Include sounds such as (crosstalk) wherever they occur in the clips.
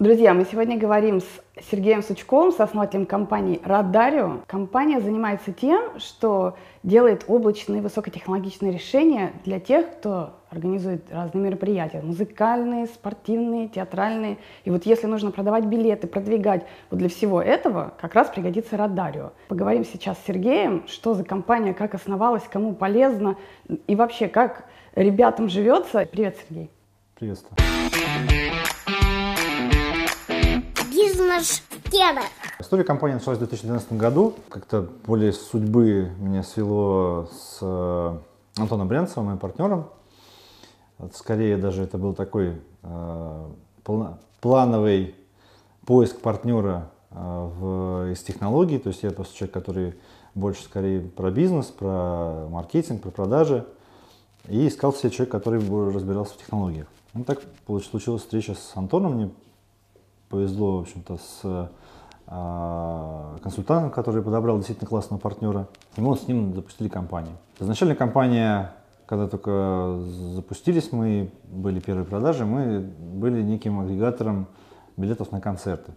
Друзья, мы сегодня говорим с Сергеем Сучковым, сооснователем компании Радарио. Компания занимается тем, что делает облачные высокотехнологичные решения для тех, кто организует разные мероприятия, музыкальные, спортивные, театральные. И вот если нужно продавать билеты, продвигать, вот для всего этого как раз пригодится Радарио. Поговорим сейчас с Сергеем, что за компания, как основалась, кому полезно и вообще как ребятам живется. Привет, Сергей. Приветствую. Кедр. История компании началась в 2012 году. Как-то более судьбы меня свело с э, Антоном Брянцевым, моим партнером. Скорее даже это был такой э, плановый поиск партнера э, в, из технологий. То есть я просто человек, который больше скорее про бизнес, про маркетинг, про продажи. И искал себе человек, который разбирался в технологиях. Ну, так случилась встреча с Антоном. Мне повезло, в общем-то, с э, консультантом, который подобрал действительно классного партнера. И мы вот с ним запустили компанию. Изначально компания, когда только запустились, мы были первые продажи, мы были неким агрегатором билетов на концерты.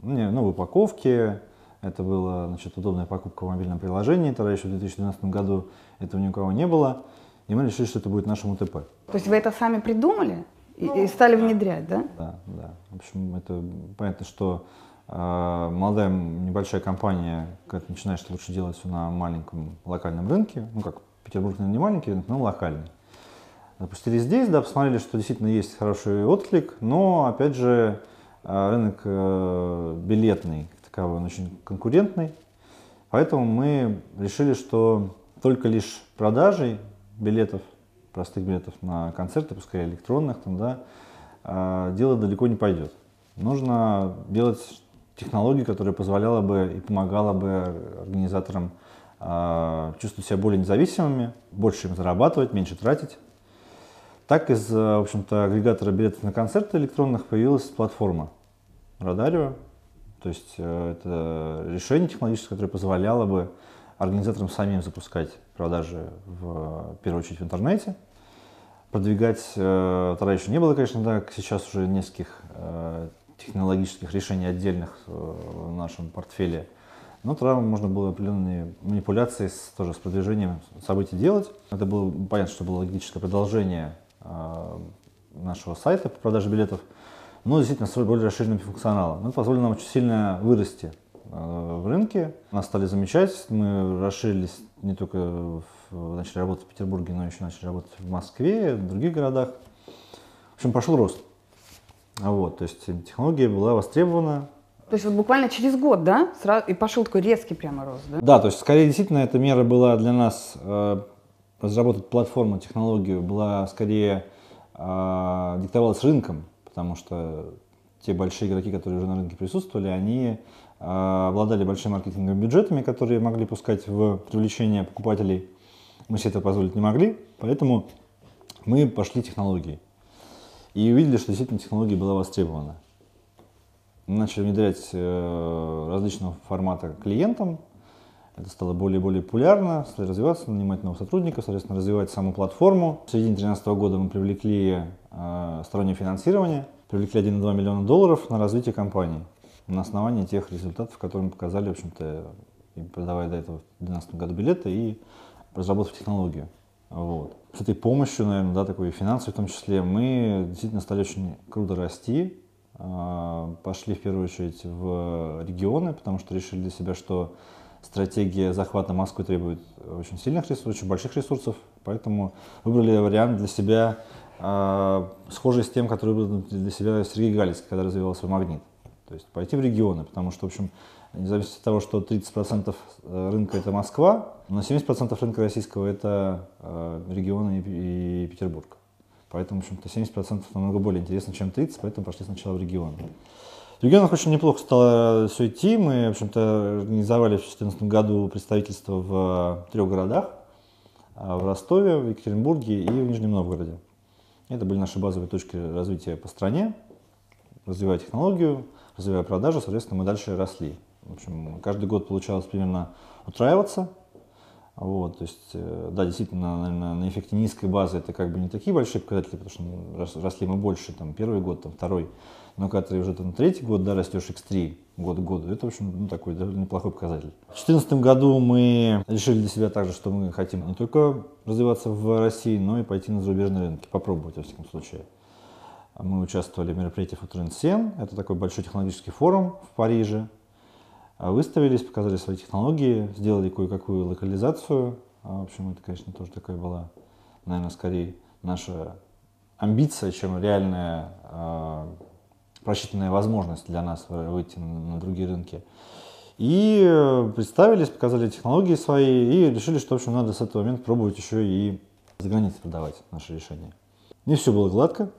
Ну, ну в упаковке, это была значит, удобная покупка в мобильном приложении, тогда еще в 2012 году этого ни у кого не было. И мы решили, что это будет нашим УТП. То есть вы это сами придумали? И, и стали внедрять, да? Да, да. В общем, это понятно, что э, молодая небольшая компания, когда ты начинаешь лучше делать все на маленьком локальном рынке, ну как Петербург, наверное, не маленький рынок, но локальный. Запустили здесь, да, посмотрели, что действительно есть хороший отклик, но, опять же, э, рынок э, билетный, как таковой, он очень конкурентный, поэтому мы решили, что только лишь продажей билетов простых билетов на концерты, пускай электронных, там, да, а, дело далеко не пойдет. Нужно делать технологию, которая позволяла бы и помогала бы организаторам а, чувствовать себя более независимыми, больше им зарабатывать, меньше тратить. Так из, в общем-то, агрегатора билетов на концерты электронных появилась платформа Радарио. То есть э, это решение технологическое, которое позволяло бы организаторам самим запускать продажи в, первую очередь в интернете, продвигать, э, тогда еще не было, конечно, да, сейчас уже нескольких э, технологических решений отдельных э, в нашем портфеле. Но тогда можно было определенные манипуляции с, тоже с продвижением событий делать. Это было понятно, что было логическое продолжение нашего сайта по продаже билетов, но действительно с более расширенным функционалом. Это позволило нам очень сильно вырасти в рынке. Нас стали замечать, мы расширились не только в начали работать в Петербурге, но еще начали работать в Москве, в других городах. В общем, пошел рост. Вот, то есть технология была востребована. То есть вот буквально через год, да, сразу, и пошел такой резкий прямо рост, да? Да, то есть скорее действительно эта мера была для нас, э, разработать платформу, технологию, была скорее э, диктовалась рынком, потому что те большие игроки, которые уже на рынке присутствовали, они э, обладали большими маркетинговыми бюджетами, которые могли пускать в привлечение покупателей. Мы себе это позволить не могли, поэтому мы пошли технологии. И увидели, что действительно технология была востребована. Мы начали внедрять э, различного формата клиентам. Это стало более и более популярно, стали развиваться, нанимать новых сотрудников, соответственно, развивать саму платформу. В середине 2013 года мы привлекли э, стороннее финансирование, привлекли 1,2 миллиона долларов на развитие компании на основании тех результатов, которые мы показали, в общем-то, продавая до этого в 2012 году билеты и разработав технологию. Вот. С этой помощью, наверное, да, такой финансовой в том числе, мы действительно стали очень круто расти. А, пошли в первую очередь в регионы, потому что решили для себя, что стратегия захвата Москвы требует очень сильных ресурсов, очень больших ресурсов, поэтому выбрали вариант для себя э, схожий с тем, который выбрал для себя Сергей Галицкий, когда развивал свой магнит. То есть пойти в регионы, потому что, в общем, независимо от того, что 30% э, рынка это Москва, но 70% рынка российского это э, регионы и, и Петербург. Поэтому, в общем-то, 70% намного более интересно, чем 30%, поэтому пошли сначала в регионы. В регионах очень неплохо стало все идти. Мы, в общем-то, организовали в 2014 году представительство в трех городах. Э, в Ростове, в Екатеринбурге и в Нижнем Новгороде. Это были наши базовые точки развития по стране. Развивая технологию, развивая продажи, соответственно, мы дальше росли. В общем, каждый год получалось примерно утраиваться. Вот, то есть, э, да, действительно, наверное, на эффекте низкой базы это как бы не такие большие показатели, потому что росли мы больше, там, первый год, там, второй. Но когда ты уже там третий год, да, растешь x3 год к году, это, в общем, ну, такой довольно неплохой показатель. В 2014 году мы решили для себя также, что мы хотим не только развиваться в России, но и пойти на зарубежные рынки, попробовать, во всяком случае. Мы участвовали в мероприятии Sen, это такой большой технологический форум в Париже. Выставились, показали свои технологии, сделали кое-какую локализацию. В общем, это, конечно, тоже такая была, наверное, скорее наша амбиция, чем реальная а, просчитанная возможность для нас выйти на другие рынки. И э, представились, показали технологии свои и решили, что, в общем, надо с этого момента пробовать еще и за границей продавать наши решения. Не все было гладко.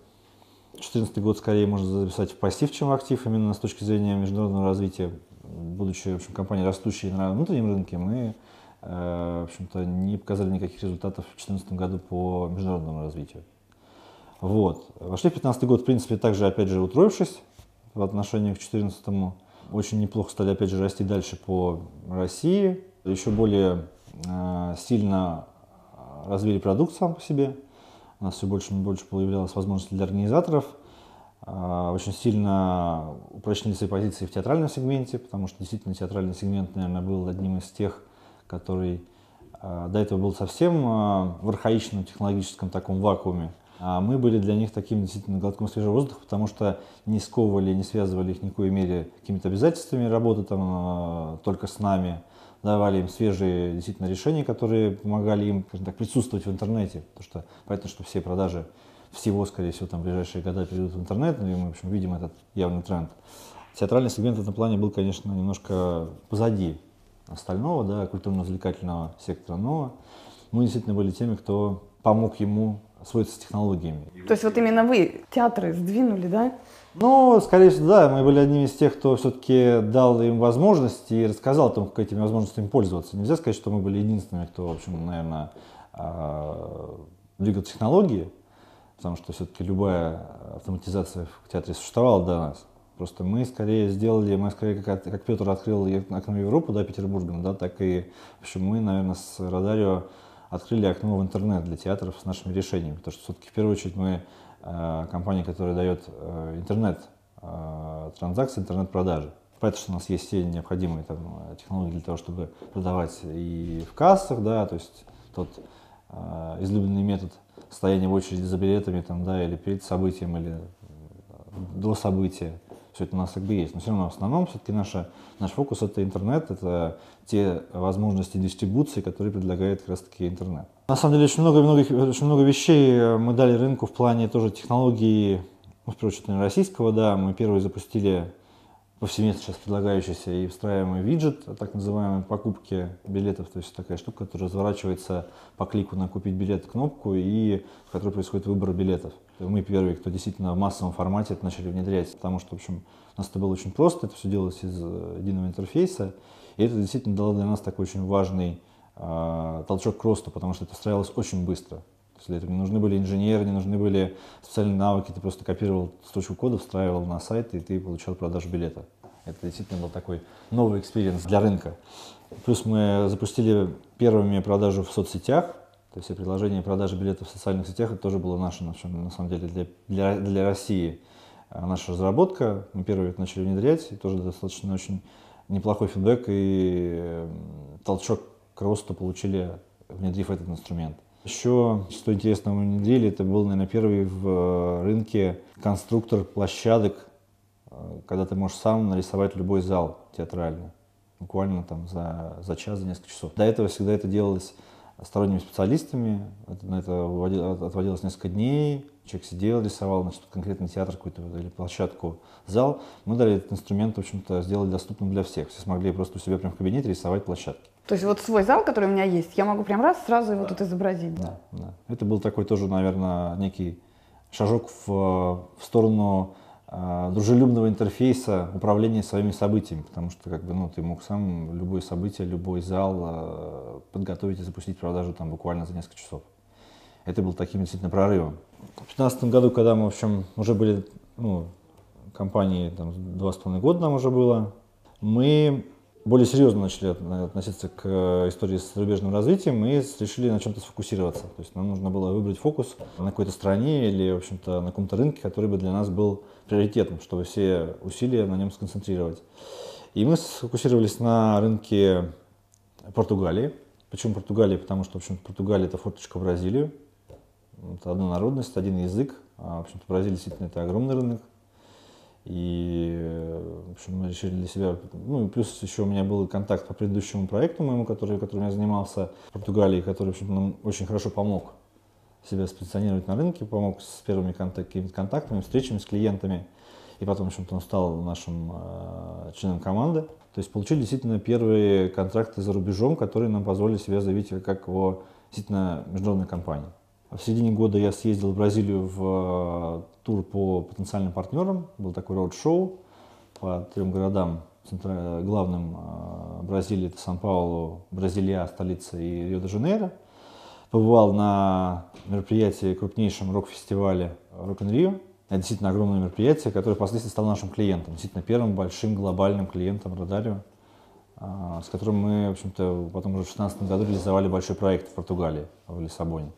2014 год скорее можно записать в пассив, чем в актив, именно с точки зрения международного развития. Будучи, в общем, компанией растущей на внутреннем рынке, мы, э, в общем-то, не показали никаких результатов в 2014 году по международному развитию. Вот. Вошли в 2015 год, в принципе, также, опять же, утроившись в отношении к 2014. Очень неплохо стали, опять же, расти дальше по России. Еще более э, сильно развили продукт сам по себе. У нас все больше и больше появлялось возможностей для организаторов. Э, очень сильно упрочнили свои позиции в театральном сегменте, потому что действительно театральный сегмент, наверное, был одним из тех, который э, до этого был совсем э, в архаичном технологическом таком вакууме. А мы были для них таким действительно глотком свежего воздуха, потому что не сковывали, не связывали их ни в коей мере какими-то обязательствами работы там а, только с нами, давали им свежие действительно решения, которые помогали им, скажем так, присутствовать в интернете, потому что понятно, что все продажи всего, скорее всего, там в ближайшие годы перейдут в интернет, и мы, в общем, видим этот явный тренд. Театральный сегмент в этом плане был, конечно, немножко позади остального, да, культурно-развлекательного сектора, но мы действительно были теми, кто помог ему освоиться с технологиями. То есть вот именно вы театры сдвинули, да? Ну, скорее всего, да, мы были одними из тех, кто все-таки дал им возможности и рассказал о том, как этими возможностями пользоваться. Нельзя сказать, что мы были единственными, кто, в общем, наверное, а, двигал технологии, потому что все-таки любая автоматизация в театре существовала до нас. Просто мы скорее сделали, мы скорее, как, как Петр открыл окно в Европу, да, Петербургом, да, так и, в общем, мы, наверное, с Радарио открыли окно в интернет для театров с нашими решениями. Потому что все-таки в первую очередь мы компания, которая дает э, интернет э, интернет-продажи. Понятно, что у нас есть все необходимые там, технологии для того, чтобы продавать и в кассах, да, то есть тот э, излюбленный метод стояния в очереди за билетами, там, да, или перед событием, или до события все это у нас как бы есть. Но все равно в основном все-таки наша, наш фокус это интернет, это те возможности дистрибуции, которые предлагает как раз таки интернет. На самом деле очень много, много, очень много вещей мы дали рынку в плане тоже технологии, ну, в первую очередь, российского, да, мы первые запустили повсеместно сейчас предлагающийся и встраиваемый виджет, так называемой покупки билетов, то есть такая штука, которая разворачивается по клику на «Купить билет» кнопку и в которой происходит выбор билетов. Мы первые, кто действительно в массовом формате это начали внедрять, потому что, в общем, у нас это было очень просто, это все делалось из э, единого интерфейса, и это действительно дало для нас такой очень важный э, толчок к росту, потому что это встраивалось очень быстро. То есть для этого не нужны были инженеры, не нужны были специальные навыки, ты просто копировал строчку кода, встраивал на сайт, и ты получал продажу билета. Это действительно был такой новый experience для рынка. Плюс мы запустили первыми продажу в соцсетях, то есть все предложения продажи билетов в социальных сетях, это тоже было наше, на самом деле, для, для, для России а наша разработка. Мы первые это начали внедрять, и тоже достаточно очень неплохой фидбэк и толчок к росту получили, внедрив этот инструмент. Еще, что интересно, мы внедрили, это был, наверное, первый в э, рынке конструктор площадок, э, когда ты можешь сам нарисовать любой зал театральный, буквально там за, за час, за несколько часов. До этого всегда это делалось сторонними специалистами. Это, на это отводилось несколько дней. Человек сидел, рисовал, значит, конкретный театр какой-то или площадку, зал. Мы дали этот инструмент, в общем-то, сделали доступным для всех. Все смогли просто у себя прямо в кабинете рисовать площадки. То есть вот свой зал, который у меня есть, я могу прям раз сразу его да. тут изобразить. Да, да. Это был такой тоже, наверное, некий шажок в, в сторону дружелюбного интерфейса управления своими событиями, потому что как бы, ну, ты мог сам любое событие, любой зал э, подготовить и запустить продажу там буквально за несколько часов. Это был таким действительно прорывом. В 2015 году, когда мы, в общем, уже были, ну, компании, там, два с половиной года нам уже было, мы более серьезно начали относиться к истории с зарубежным развитием и решили на чем-то сфокусироваться. То есть нам нужно было выбрать фокус на какой-то стране или, в общем-то, на каком-то рынке, который бы для нас был приоритетом, чтобы все усилия на нем сконцентрировать. И мы сфокусировались на рынке Португалии. Почему Португалия? Потому что, в общем Португалия это форточка Бразилию. Это одна народность, один язык. А, в общем-то, Бразилия действительно это огромный рынок. И, в общем, мы решили для себя, ну, плюс еще у меня был контакт по предыдущему проекту моему, который, которым я занимался в Португалии, который, в общем, нам очень хорошо помог себя спозиционировать на рынке, помог с первыми контактами, контактами встречами с клиентами. И потом, в общем-то, он стал нашим э, членом команды. То есть получили действительно первые контракты за рубежом, которые нам позволили себя заявить как о действительно международной компании. В середине года я съездил в Бразилию в тур по потенциальным партнерам. Был такой роуд-шоу по трем городам. Главным э, Бразилии это Сан-Паулу, Бразилия, столица и Рио-де-Жанейро. Побывал на мероприятии крупнейшем рок-фестивале Rio. Это действительно огромное мероприятие, которое впоследствии стало нашим клиентом. Действительно первым большим глобальным клиентом Родарио, э, с которым мы, в общем-то, потом уже в 2016 году реализовали большой проект в Португалии, в Лиссабоне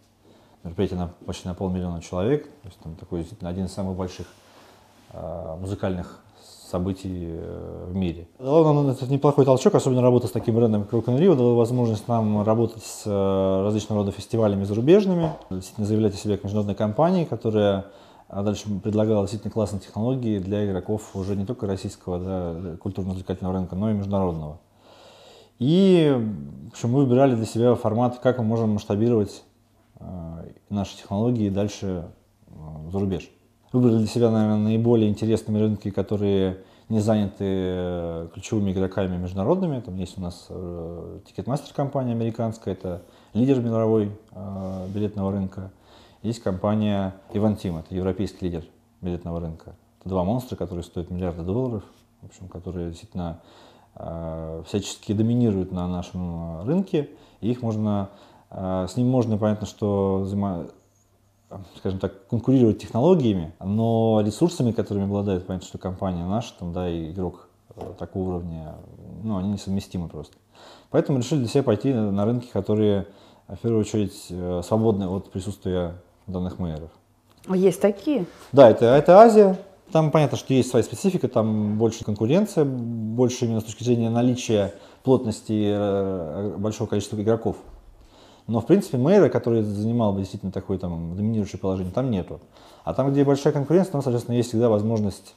мероприятие на почти на полмиллиона человек. То есть там такой действительно один из самых больших э, музыкальных событий э, в мире. Дало нам это неплохой толчок, особенно работа с таким брендом, как Rio, дала возможность нам работать с э, различного рода фестивалями зарубежными, действительно заявлять о себе как международной компании, которая дальше предлагала действительно классные технологии для игроков уже не только российского да, культурно-развлекательного рынка, но и международного. И в общем, мы выбирали для себя формат, как мы можем масштабировать наши технологии дальше э, за рубеж. Выбрали для себя, наверное, наиболее интересными рынки, которые не заняты э, ключевыми игроками международными. Там есть у нас Ticketmaster компания американская, это лидер мировой билетного рынка. Есть компания Eventim, это европейский лидер билетного рынка. Это два монстра, которые стоят миллиарды долларов, в общем, которые действительно всячески доминируют на нашем рынке. И их можно с ним можно, понятно, что скажем так, конкурировать технологиями, но ресурсами, которыми обладает, понятно, что компания наша, там, да, и игрок э, такого уровня, ну, они несовместимы просто. Поэтому решили для себя пойти на рынки, которые, в первую очередь, э, свободны от присутствия данных мейеров. Есть такие? Да, это, это Азия. Там понятно, что есть своя специфика, там больше конкуренция, больше именно с точки зрения наличия плотности э, большого количества игроков. Но, в принципе, мэра, который занимал бы действительно такое там, доминирующее положение, там нету. А там, где большая конкуренция, там, соответственно, есть всегда возможность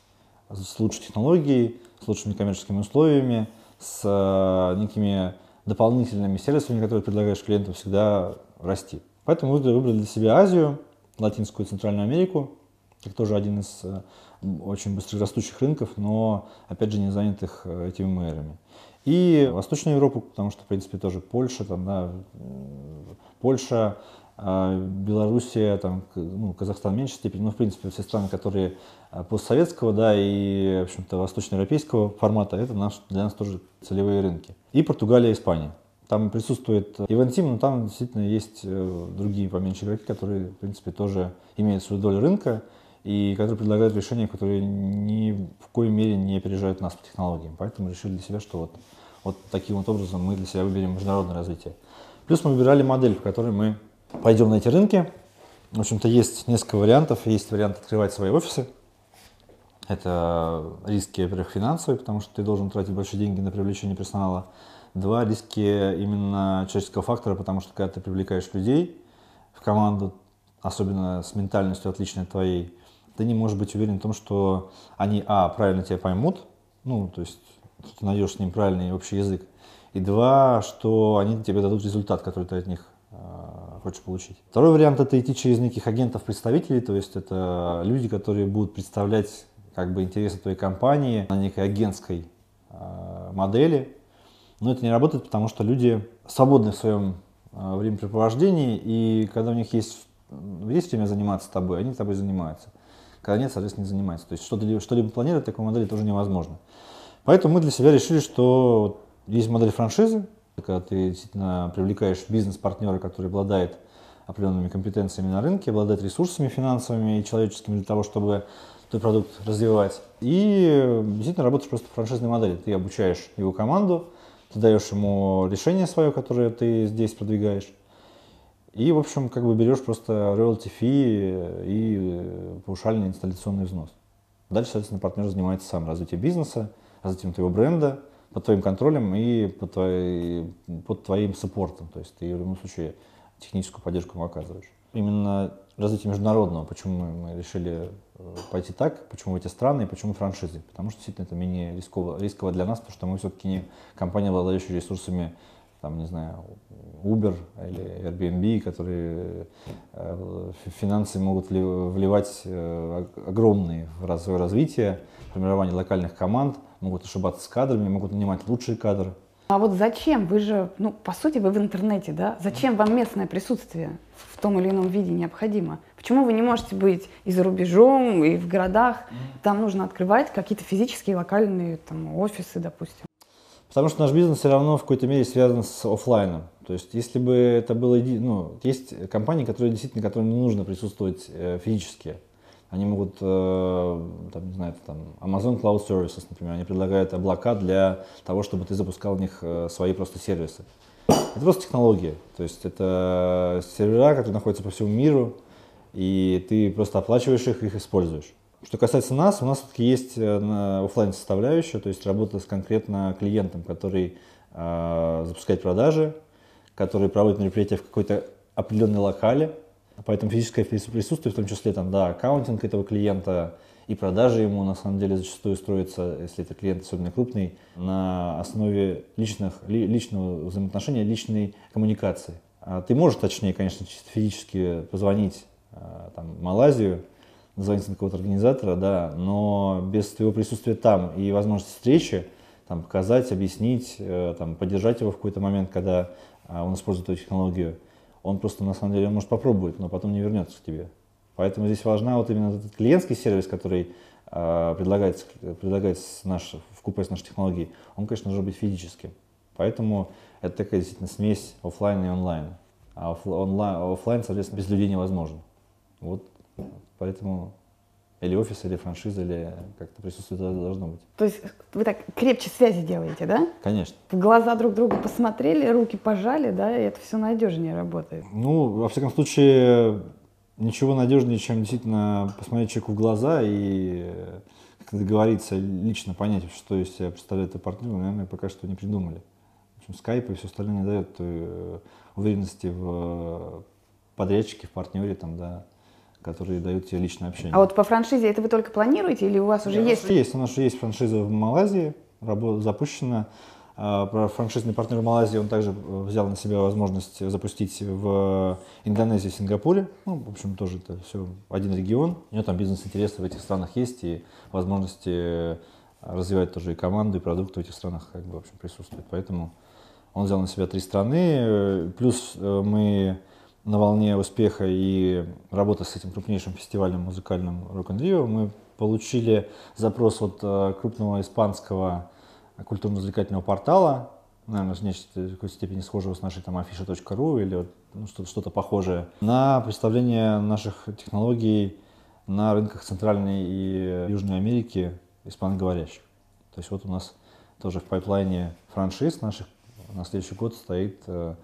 с лучшей технологией, с лучшими коммерческими условиями, с э, некими дополнительными сервисами, которые предлагаешь клиенту, всегда расти. Поэтому мы выбрали для себя Азию, Латинскую и Центральную Америку, как тоже один из э, очень быстрорастущих рынков, но, опять же, не занятых э, этими мэрами. И Восточную Европу, потому что, в принципе, тоже Польша, там, да, Польша, а, Белоруссия, там, ну, Казахстан в меньшей степени, но, в принципе, все страны, которые а, постсоветского, да, и, в общем-то, восточноевропейского формата, это для нас тоже целевые рынки. И Португалия, Испания. Там присутствует Ивантим, но там действительно есть э, другие поменьше игроки, которые, в принципе, тоже имеют свою долю рынка и которые предлагают решения, которые ни в коей мере не опережают нас по технологиям. Поэтому решили для себя, что вот, вот таким вот образом мы для себя выберем международное развитие. Плюс мы выбирали модель, по которой мы пойдем на эти рынки. В общем-то, есть несколько вариантов. Есть вариант открывать свои офисы. Это риски, во-первых, финансовые, потому что ты должен тратить большие деньги на привлечение персонала. Два, риски именно человеческого фактора, потому что когда ты привлекаешь людей в команду, особенно с ментальностью отличной от твоей, ты не можешь быть уверен в том, что они, а, правильно тебя поймут, ну, то есть ты найдешь с ним правильный общий язык, и два, что они тебе дадут результат, который ты от них э, хочешь получить. Второй вариант это идти через неких агентов-представителей, то есть это люди, которые будут представлять как бы интересы твоей компании на некой агентской э, модели. Но это не работает, потому что люди свободны в своем э, времяпрепровождении, и когда у них есть, есть время заниматься тобой, они тобой занимаются когда нет, соответственно, не занимается. То есть что-либо, что-либо планировать такой модели тоже невозможно. Поэтому мы для себя решили, что есть модель франшизы, когда ты действительно привлекаешь бизнес-партнера, который обладает определенными компетенциями на рынке, обладает ресурсами финансовыми и человеческими для того, чтобы в твой продукт развивать. И действительно работаешь просто по франшизной модели. Ты обучаешь его команду, ты даешь ему решение свое, которое ты здесь продвигаешь. И, в общем, как бы берешь просто royalty fee и паушальный инсталляционный взнос. Дальше, соответственно, партнер занимается сам развитием бизнеса, развитием твоего бренда, под твоим контролем и под, твоей, под твоим саппортом. То есть ты в любом случае техническую поддержку ему оказываешь. Именно развитие международного, почему мы решили э, пойти так, почему эти страны и почему франшизы. Потому что действительно это менее рисково, рисково для нас, потому что мы все-таки не компания, обладающая ресурсами там, не знаю, Uber или Airbnb, которые э, финансы могут вливать э, огромные в свое развитие, формирование локальных команд, могут ошибаться с кадрами, могут нанимать лучшие кадры. А вот зачем? Вы же, ну, по сути, вы в интернете, да? Зачем вам местное присутствие в том или ином виде необходимо? Почему вы не можете быть и за рубежом, и в городах? Там нужно открывать какие-то физические локальные там, офисы, допустим. Потому что наш бизнес все равно в какой-то мере связан с офлайном. То есть, если бы это было, ну, есть компании, которые действительно, которым не нужно присутствовать э, физически. Они могут, э, там, не знаю, там, Amazon Cloud Services, например, они предлагают облака для того, чтобы ты запускал в них э, свои просто сервисы. Это просто технология. То есть, это сервера, которые находятся по всему миру, и ты просто оплачиваешь их, их используешь. Что касается нас, у нас все-таки есть э, офлайн составляющая, то есть работа с конкретно клиентом, который э, запускает продажи, который проводит мероприятия в какой-то определенной локале. Поэтому физическое присутствие, в том числе там, да, аккаунтинг этого клиента и продажи ему на самом деле зачастую строятся, если это клиент особенно крупный, на основе личных, ли, личного взаимоотношения, личной коммуникации. А ты можешь, точнее, конечно, чисто физически позвонить э, там, Малайзию, звонить на какого-то организатора, да, но без твоего присутствия там и возможности встречи, там, показать, объяснить, э, там, поддержать его в какой-то момент, когда э, он использует эту технологию, он просто, на самом деле, он может попробовать, но потом не вернется к тебе. Поэтому здесь важна вот именно этот клиентский сервис, который э, предлагается, предлагается наш, в купе с нашей технологией, он, конечно, должен быть физическим. Поэтому это такая действительно смесь офлайн и онлайн. А офлайн, соответственно, без людей невозможно. Вот Поэтому или офис, или франшиза, или как-то присутствие должно быть. То есть вы так крепче связи делаете, да? Конечно. В глаза друг друга посмотрели, руки пожали, да, и это все надежнее работает. Ну, во всяком случае, ничего надежнее, чем действительно посмотреть человеку в глаза и как договориться, лично понять, что из себя представляет этот партнер, наверное, пока что не придумали. В общем, скайп и все остальное не дает э, уверенности в подрядчике, в партнере, там, да, которые дают тебе личное общение. А вот по франшизе это вы только планируете или у вас уже да, есть? Есть, у нас уже есть франшиза в Малайзии, работа запущена. А, франшизный партнер Малайзии он также взял на себя возможность запустить в Индонезии, Сингапуре. Ну, в общем, тоже это все один регион. У него там бизнес-интересы в этих странах есть и возможности развивать тоже и команду, и продукты в этих странах как бы, в общем, присутствуют. Поэтому он взял на себя три страны. Плюс э, мы на волне успеха и работы с этим крупнейшим фестивалем музыкальным Rock and Rio мы получили запрос от э, крупного испанского культурно-развлекательного портала, наверное, нечто в какой-то степени схожего с нашей там afisha.ru или ну, что-то, что-то похожее, на представление наших технологий на рынках Центральной и Южной Америки испаноговорящих. То есть вот у нас тоже в пайплайне франшиз наших на следующий год стоит э,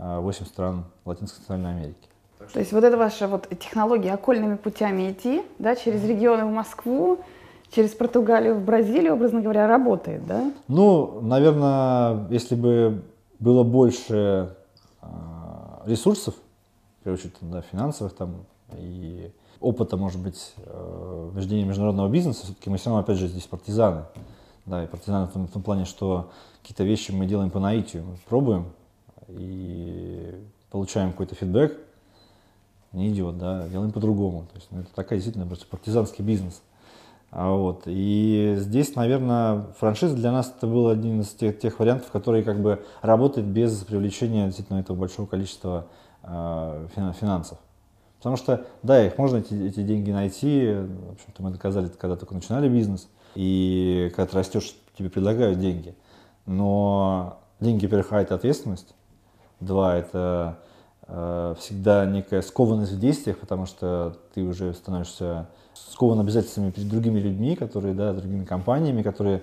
8 стран Латинской Центральной Америки. То есть вот это ваша вот технология окольными путями идти, да, через регионы в Москву, через Португалию в Бразилию, образно говоря, работает, да? Ну, наверное, если бы было больше э, ресурсов, в первую очередь, да, финансовых там и опыта, может быть, э, ведения международного бизнеса, все-таки мы все равно, опять же, здесь партизаны. Да, и партизаны в том, в том плане, что какие-то вещи мы делаем по наитию, мы пробуем, и получаем какой-то фидбэк, не идет, да, делаем по-другому. То есть ну, это такая действительно просто партизанский бизнес. А вот. И здесь, наверное, франшиза для нас это был один из тех, тех вариантов, который как бы работает без привлечения действительно этого большого количества э, финансов. Потому что, да, их можно эти, эти деньги найти. В общем-то, мы доказали, когда только начинали бизнес. И когда ты растешь, тебе предлагают деньги. Но деньги, во-первых, ответственность. Два – это э, всегда некая скованность в действиях, потому что ты уже становишься скован обязательствами перед другими людьми, которые, да, другими компаниями, которые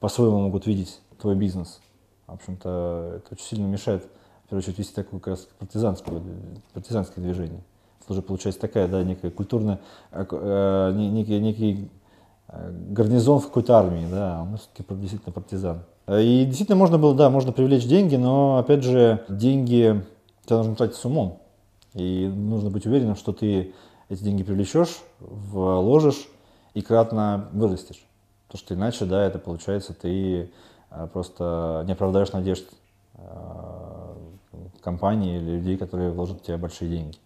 по-своему могут видеть твой бизнес. В общем-то, это очень сильно мешает, в первую очередь, вести такое как раз партизанское, партизанское движение. Это уже получается такая, да, некая культурная, э, э некий, некий э, гарнизон в какой-то армии, да, он все-таки действительно партизан. И действительно можно было, да, можно привлечь деньги, но, опять же, деньги тебе нужно тратить с умом. И нужно быть уверенным, что ты эти деньги привлечешь, вложишь и кратно вырастешь. Потому что иначе, да, это получается, ты э, просто не оправдаешь надежд э, компании или людей, которые вложат в тебя большие деньги.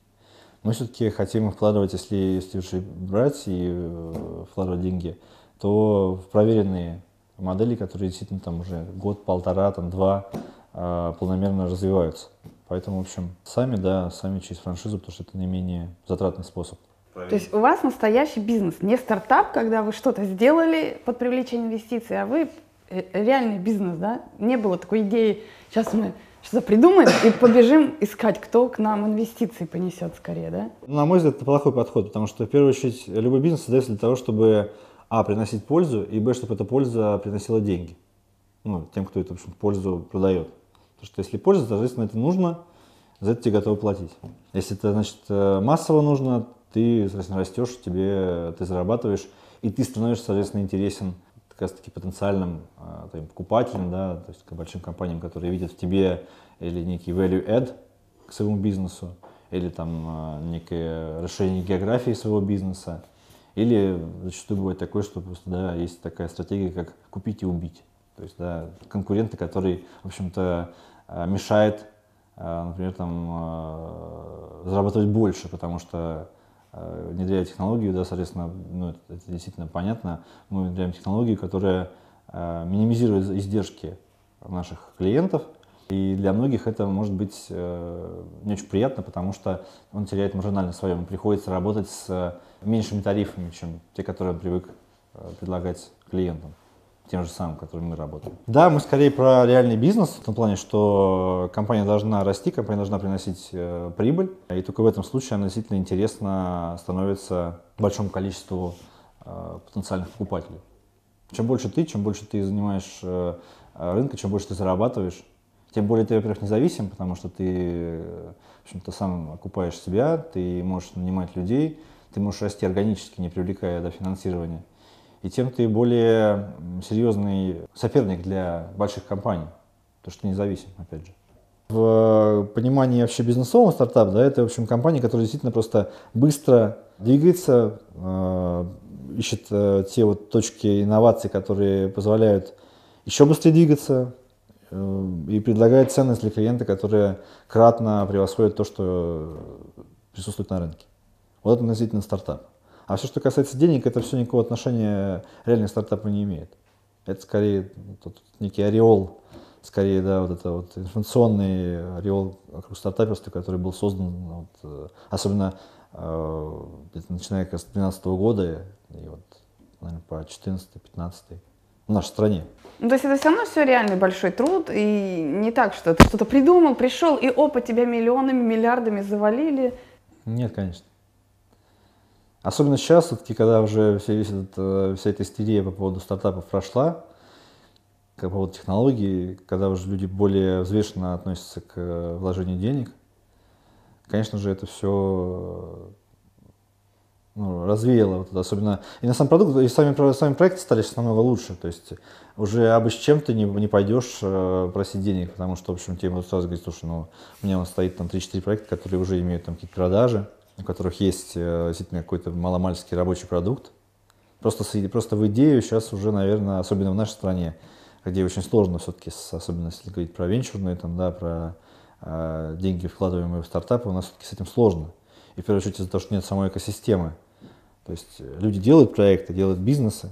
Мы все-таки хотим вкладывать, если, если брать и э, вкладывать деньги, то в проверенные модели, которые действительно там уже год, полтора, там два полномерно развиваются. Поэтому, в общем, сами, да, сами через франшизу, потому что это наименее затратный способ. То есть у вас настоящий бизнес, не стартап, когда вы что-то сделали под привлечение инвестиций, а вы э, реальный бизнес, да? Не было такой идеи, сейчас мы что-то придумаем и побежим искать, кто к нам инвестиции понесет скорее, да? На мой взгляд, это плохой подход, потому что, в первую очередь, любой бизнес создается для того, чтобы, а, приносить пользу, и, б, чтобы эта польза приносила деньги. Ну, тем, кто эту, общем, пользу продает. Потому что если польза, соответственно, это нужно, за это тебе готовы платить. Если это, значит, э, массово нужно, ты, соответственно, растешь, тебе, ты зарабатываешь, и ты становишься, соответственно, интересен как раз таки потенциальным э, твоим покупателям, да, то есть к большим компаниям, которые видят в тебе или некий value add к своему бизнесу, или там э, некое решение географии своего бизнеса, или зачастую бывает такое, что просто, да, есть такая стратегия, как купить и убить. То есть, да, конкуренты, которые, в общем-то, Э, мешает, э, например, там, э, зарабатывать больше, потому что внедряя технологию, да, соответственно, ну, это, действительно понятно, мы внедряем технологию, которая минимизирует издержки наших клиентов, и для многих это может быть не очень приятно, потому что он теряет маржинально свое. Ему приходится работать с меньшими тарифами, чем те, которые он привык э, предлагать клиентам тем же самым, которым мы работаем. Да, мы скорее про реальный бизнес, в том плане, что компания должна расти, компания должна приносить э, прибыль, и только в этом случае она действительно интересна становится большому количеству э, потенциальных покупателей. Чем больше ты, чем больше ты занимаешь рынка, чем больше ты зарабатываешь, тем более ты, во-первых, независим, потому что ты, в общем-то, сам окупаешь себя, ты можешь нанимать людей, ты можешь расти органически, не привлекая до финансирования и тем ты более серьезный соперник для больших компаний, потому что ты независим, опять же. В понимании вообще бизнесового стартап, да, это, в общем, компания, которая действительно просто быстро двигается, э, ищет э, те вот точки инноваций, которые позволяют еще быстрее двигаться, э, и предлагает ценность для клиента, которая кратно превосходит то, что присутствует на рынке. Вот это относительно стартап. А все, что касается денег, это все никакого отношения реальный стартапу не имеет. Это скорее тот, некий ореол, скорее, да, вот это вот информационный ореол вокруг стартаперства, который был создан, вот, э, особенно э, начиная с 2012 года и вот, наверное, по 14-15 в нашей стране. Ну, то есть это все равно все реальный большой труд, и не так, что ты что-то придумал, пришел, и опа, тебя миллионами, миллиардами завалили. Нет, конечно. Особенно сейчас, все-таки, когда уже вся, весь этот, э, вся эта истерия по поводу стартапов прошла, по поводу технологий, когда уже люди более взвешенно относятся к э, вложению денег, конечно же, это все ну, развеяло, вот это, особенно и на сам продукт, и сами, сами проекты стали сейчас намного лучше, то есть уже с чем ты не, не пойдешь э, просить денег, потому что, в общем, тебе сразу говорить, слушай, ну, у меня он стоит там 3-4 проекта, которые уже имеют там какие-то продажи, у которых есть э, действительно какой-то маломальский рабочий продукт. Просто, просто в идею сейчас уже, наверное, особенно в нашей стране, где очень сложно все-таки, особенно если говорить про венчурные, там, да, про э, деньги, вкладываемые в стартапы, у нас все-таки с этим сложно. И в первую очередь из-за того, что нет самой экосистемы. То есть э, люди делают проекты, делают бизнесы,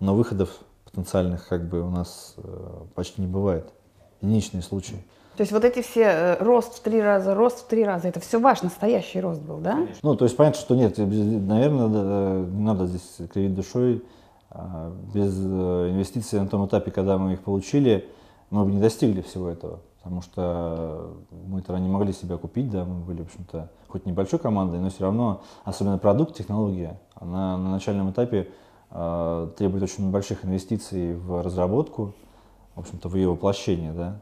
но выходов потенциальных как бы у нас э, почти не бывает. Единичные случаи. То есть вот эти все э, рост в три раза, рост в три раза, это все ваш настоящий рост был, да? Конечно. Ну, то есть понятно, что нет, наверное, не надо здесь кривить душой. А, без э, инвестиций на том этапе, когда мы их получили, мы бы не достигли всего этого. потому что мы тогда не могли себя купить, да, мы были, в общем-то, хоть небольшой командой, но все равно, особенно продукт, технология, она на начальном этапе э, требует очень больших инвестиций в разработку, в общем-то, в ее воплощение, да.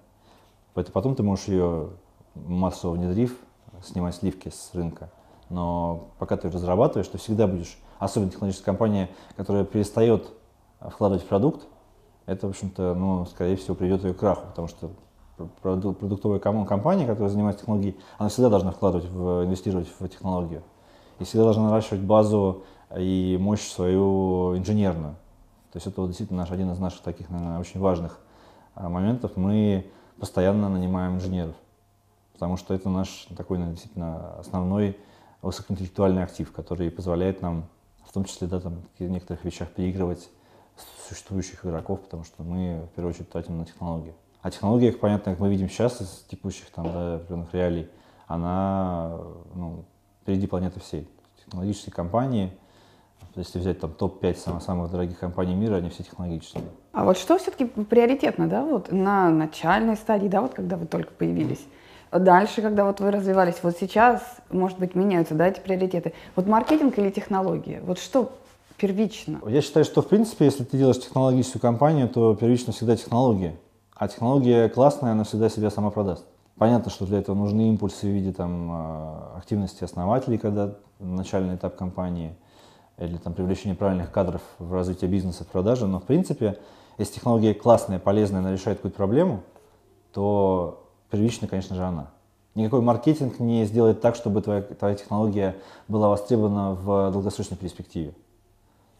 Поэтому потом ты можешь ее массово внедрив, снимать сливки с рынка. Но пока ты разрабатываешь, ты всегда будешь, особенно технологическая компания, которая перестает вкладывать в продукт, это, в общем-то, ну, скорее всего, приведет ее к краху, потому что продуктовая компания, которая занимается технологией, она всегда должна вкладывать, в, инвестировать в технологию. И всегда должна наращивать базу и мощь свою инженерную. То есть это вот действительно наш, один из наших таких, наверное, очень важных а, моментов. Мы постоянно нанимаем инженеров, потому что это наш такой, действительно основной высокоинтеллектуальный актив, который позволяет нам, в том числе, да, там, в некоторых вещах переигрывать существующих игроков, потому что мы, в первую очередь, тратим на технологии. А технология, как понятно, как мы видим сейчас из текущих там, да, определенных реалий, она ну, впереди планеты всей. Технологические компании, если взять там топ-5 самых, самых дорогих компаний мира, они все технологические. А вот что все-таки приоритетно, да, вот на начальной стадии, да, вот когда вы только появились? Дальше, когда вот вы развивались, вот сейчас, может быть, меняются, да, эти приоритеты. Вот маркетинг или технологии? Вот что первично? Я считаю, что, в принципе, если ты делаешь технологическую компанию, то первично всегда технология. А технология классная, она всегда себя сама продаст. Понятно, что для этого нужны импульсы в виде там, а, активности основателей, когда начальный этап компании, или там, привлечение правильных кадров в развитие бизнеса, в продаже. Но, в принципе, если технология классная, полезная, она решает какую-то проблему, то первично, конечно же, она. Никакой маркетинг не сделает так, чтобы твоя, твоя технология была востребована в долгосрочной перспективе.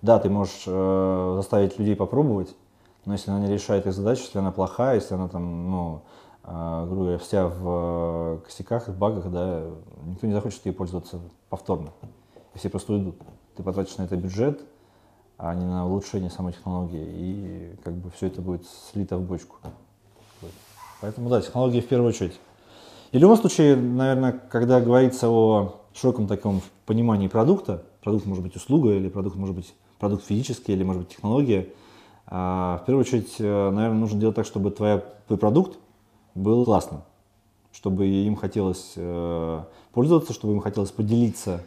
Да, ты можешь э, заставить людей попробовать, но если она не решает их задачу, если она плохая, если она там, ну, э, грубо говоря, вся в э, косяках и багах, да, никто не захочет ей пользоваться повторно. И все просто уйдут. Ты потратишь на это бюджет, а не на улучшение самой технологии, и как бы все это будет слито в бочку. Поэтому да, технологии в первую очередь. И в любом случае, наверное, когда говорится о широком таком понимании продукта, продукт может быть услуга, или продукт может быть продукт физический, или может быть технология, а, в первую очередь, э, наверное, нужно делать так, чтобы твоя, твой продукт был классным, чтобы им хотелось э, пользоваться, чтобы им хотелось поделиться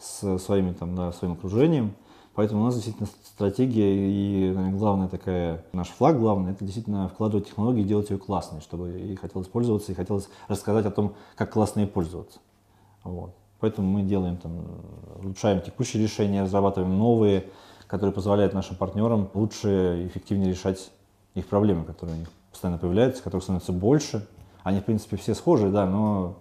с своими, там, да, своим окружением, Поэтому у нас действительно стратегия и наверное, главная такая, наш флаг главный, это действительно вкладывать технологии делать ее классной, чтобы и хотелось пользоваться, и хотелось рассказать о том, как классно ей пользоваться. Вот. Поэтому мы делаем там, улучшаем текущие решения, разрабатываем новые, которые позволяют нашим партнерам лучше и эффективнее решать их проблемы, которые у них постоянно появляются, которых становится больше. Они, в принципе, все схожие, да, но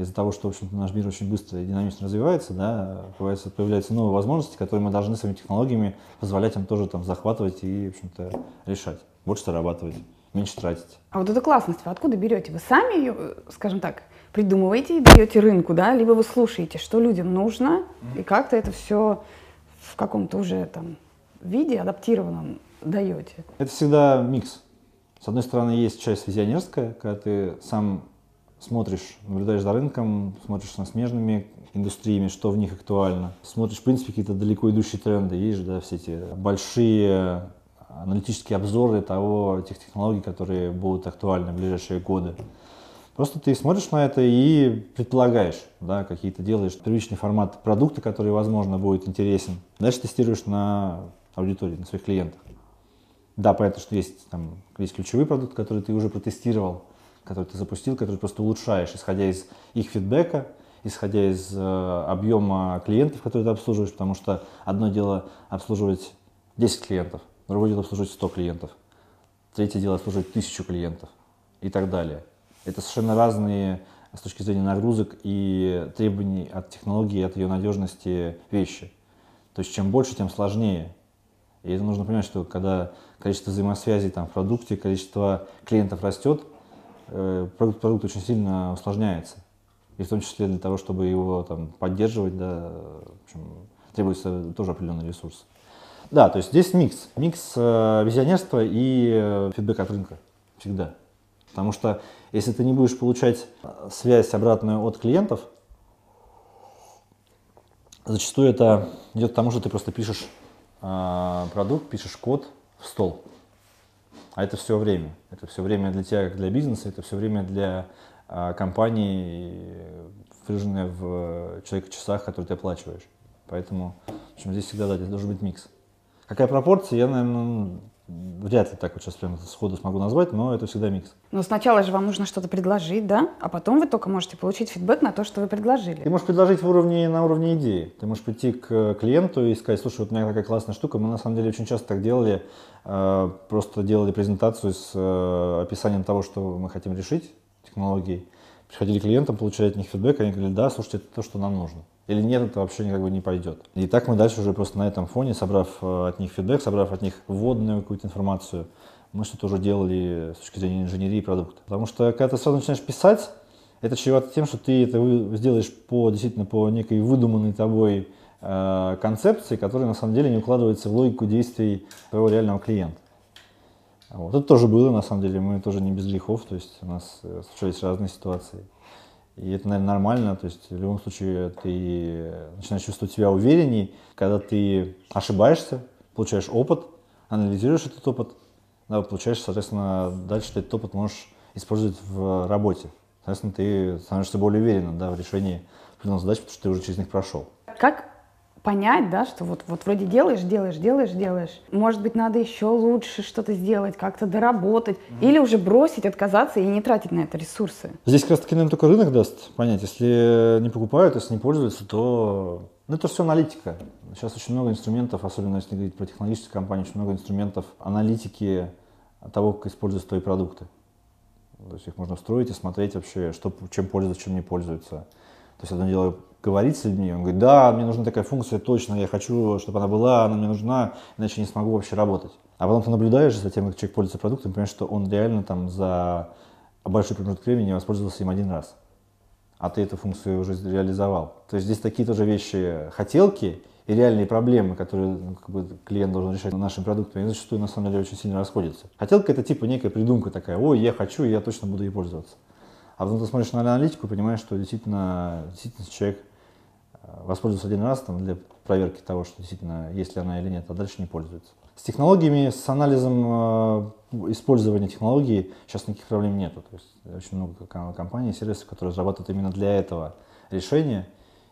из-за того, что в общем наш мир очень быстро и динамично развивается, да, появляются, появляются новые возможности, которые мы должны своими технологиями позволять им тоже там захватывать и, в общем-то, решать. Больше зарабатывать, меньше тратить. А вот эту классность вы откуда берете? Вы сами ее, скажем так, придумываете и даете рынку, да? Либо вы слушаете, что людям нужно, и как-то это все в каком-то уже там виде адаптированном даете? Это всегда микс. С одной стороны, есть часть визионерская, когда ты сам смотришь, наблюдаешь за рынком, смотришь на смежными индустриями, что в них актуально. Смотришь, в принципе, какие-то далеко идущие тренды. Есть же, да, все эти большие аналитические обзоры того, тех технологий, которые будут актуальны в ближайшие годы. Просто ты смотришь на это и предполагаешь, да, какие-то делаешь первичный формат продукта, который, возможно, будет интересен. Дальше тестируешь на аудитории, на своих клиентах. Да, понятно, что есть, там, есть ключевой продукт, который ты уже протестировал, который ты запустил, который просто улучшаешь, исходя из их фидбэка, исходя из э, объема клиентов, которые ты обслуживаешь, потому что одно дело обслуживать 10 клиентов, другое дело обслуживать 100 клиентов, третье дело обслуживать 1000 клиентов и так далее. Это совершенно разные с точки зрения нагрузок и требований от технологии, от ее надежности вещи. То есть чем больше, тем сложнее. И это нужно понимать, что когда количество взаимосвязей там, в продукте, количество клиентов растет, продукт, продукт очень сильно усложняется. И в том числе для того, чтобы его там, поддерживать, да, в общем, требуется тоже определенный ресурс. Да, то есть здесь микс. Микс э, визионерства и э, фидбэк от рынка. Всегда. Потому что если ты не будешь получать э, связь обратную от клиентов, зачастую это идет к тому, что ты просто пишешь э, продукт, пишешь код в стол. А это все время. Это все время для тебя, как для бизнеса, это все время для а, компании, вложенное в человека-часах, которые ты оплачиваешь. Поэтому в общем, здесь всегда да, здесь должен быть микс. Какая пропорция, я, наверное, ну, вряд ли так вот сейчас прямо сходу смогу назвать, но это всегда микс. Но сначала же вам нужно что-то предложить, да? А потом вы только можете получить фидбэк на то, что вы предложили. Ты можешь предложить в уровне, на уровне идеи. Ты можешь прийти к клиенту и сказать, слушай, вот у меня такая классная штука. Мы на самом деле очень часто так делали, э, просто делали презентацию с э, описанием того, что мы хотим решить, технологий. Приходили клиентам, получали от них фидбэк, они говорили, да, слушайте, это то, что нам нужно. Или нет, это вообще никак бы не пойдет. И так мы дальше уже просто на этом фоне, собрав э, от них фидбэк, собрав от них вводную какую-то информацию, мы что-то уже делали с точки зрения инженерии продукта. Потому что когда ты сразу начинаешь писать, это чревато тем, что ты это сделаешь по, действительно по некой выдуманной тобой э, концепции, которая на самом деле не укладывается в логику действий твоего реального клиента. Вот. Это тоже было, на самом деле, мы тоже не без грехов, то есть у нас э, случались разные ситуации. И это, наверное, нормально. То есть в любом случае ты начинаешь чувствовать себя уверенней, когда ты ошибаешься, получаешь опыт, анализируешь этот опыт, да, получаешь, соответственно, дальше ты этот опыт можешь использовать в работе. Соответственно, ты становишься более уверенным да, в решении определенных задач, потому что ты уже через них прошел. Как понять, да, что вот, вот вроде делаешь, делаешь, делаешь, делаешь. Может быть, надо еще лучше что-то сделать, как-то доработать. Mm-hmm. Или уже бросить, отказаться и не тратить на это ресурсы. Здесь как раз таки, наверное, только рынок даст понять. Если не покупают, если не пользуются, то... Ну, это все аналитика. Сейчас очень много инструментов, особенно если говорить про технологические компании, очень много инструментов аналитики того, как используются твои продукты. То есть их можно строить и смотреть вообще, что, чем пользуются, чем не пользуются. То есть одно дело говорить с людьми, он говорит, да, мне нужна такая функция, точно, я хочу, чтобы она была, она мне нужна, иначе не смогу вообще работать. А потом ты наблюдаешь за тем, как человек пользуется продуктом, понимаешь, что он реально там за большой промежуток времени воспользовался им один раз. А ты эту функцию уже реализовал. То есть здесь такие тоже вещи, хотелки и реальные проблемы, которые ну, как бы, клиент должен решать нашим продуктом, они зачастую на самом деле очень сильно расходятся. Хотелка это типа некая придумка такая, ой, я хочу, я точно буду ей пользоваться. А потом ты смотришь на аналитику и понимаешь, что действительно, действительно человек воспользовался один раз там, для проверки того, что действительно есть ли она или нет, а дальше не пользуется. С технологиями, с анализом э, использования технологий сейчас никаких проблем нету. То есть очень много компаний, сервисов, которые разрабатывают именно для этого решения,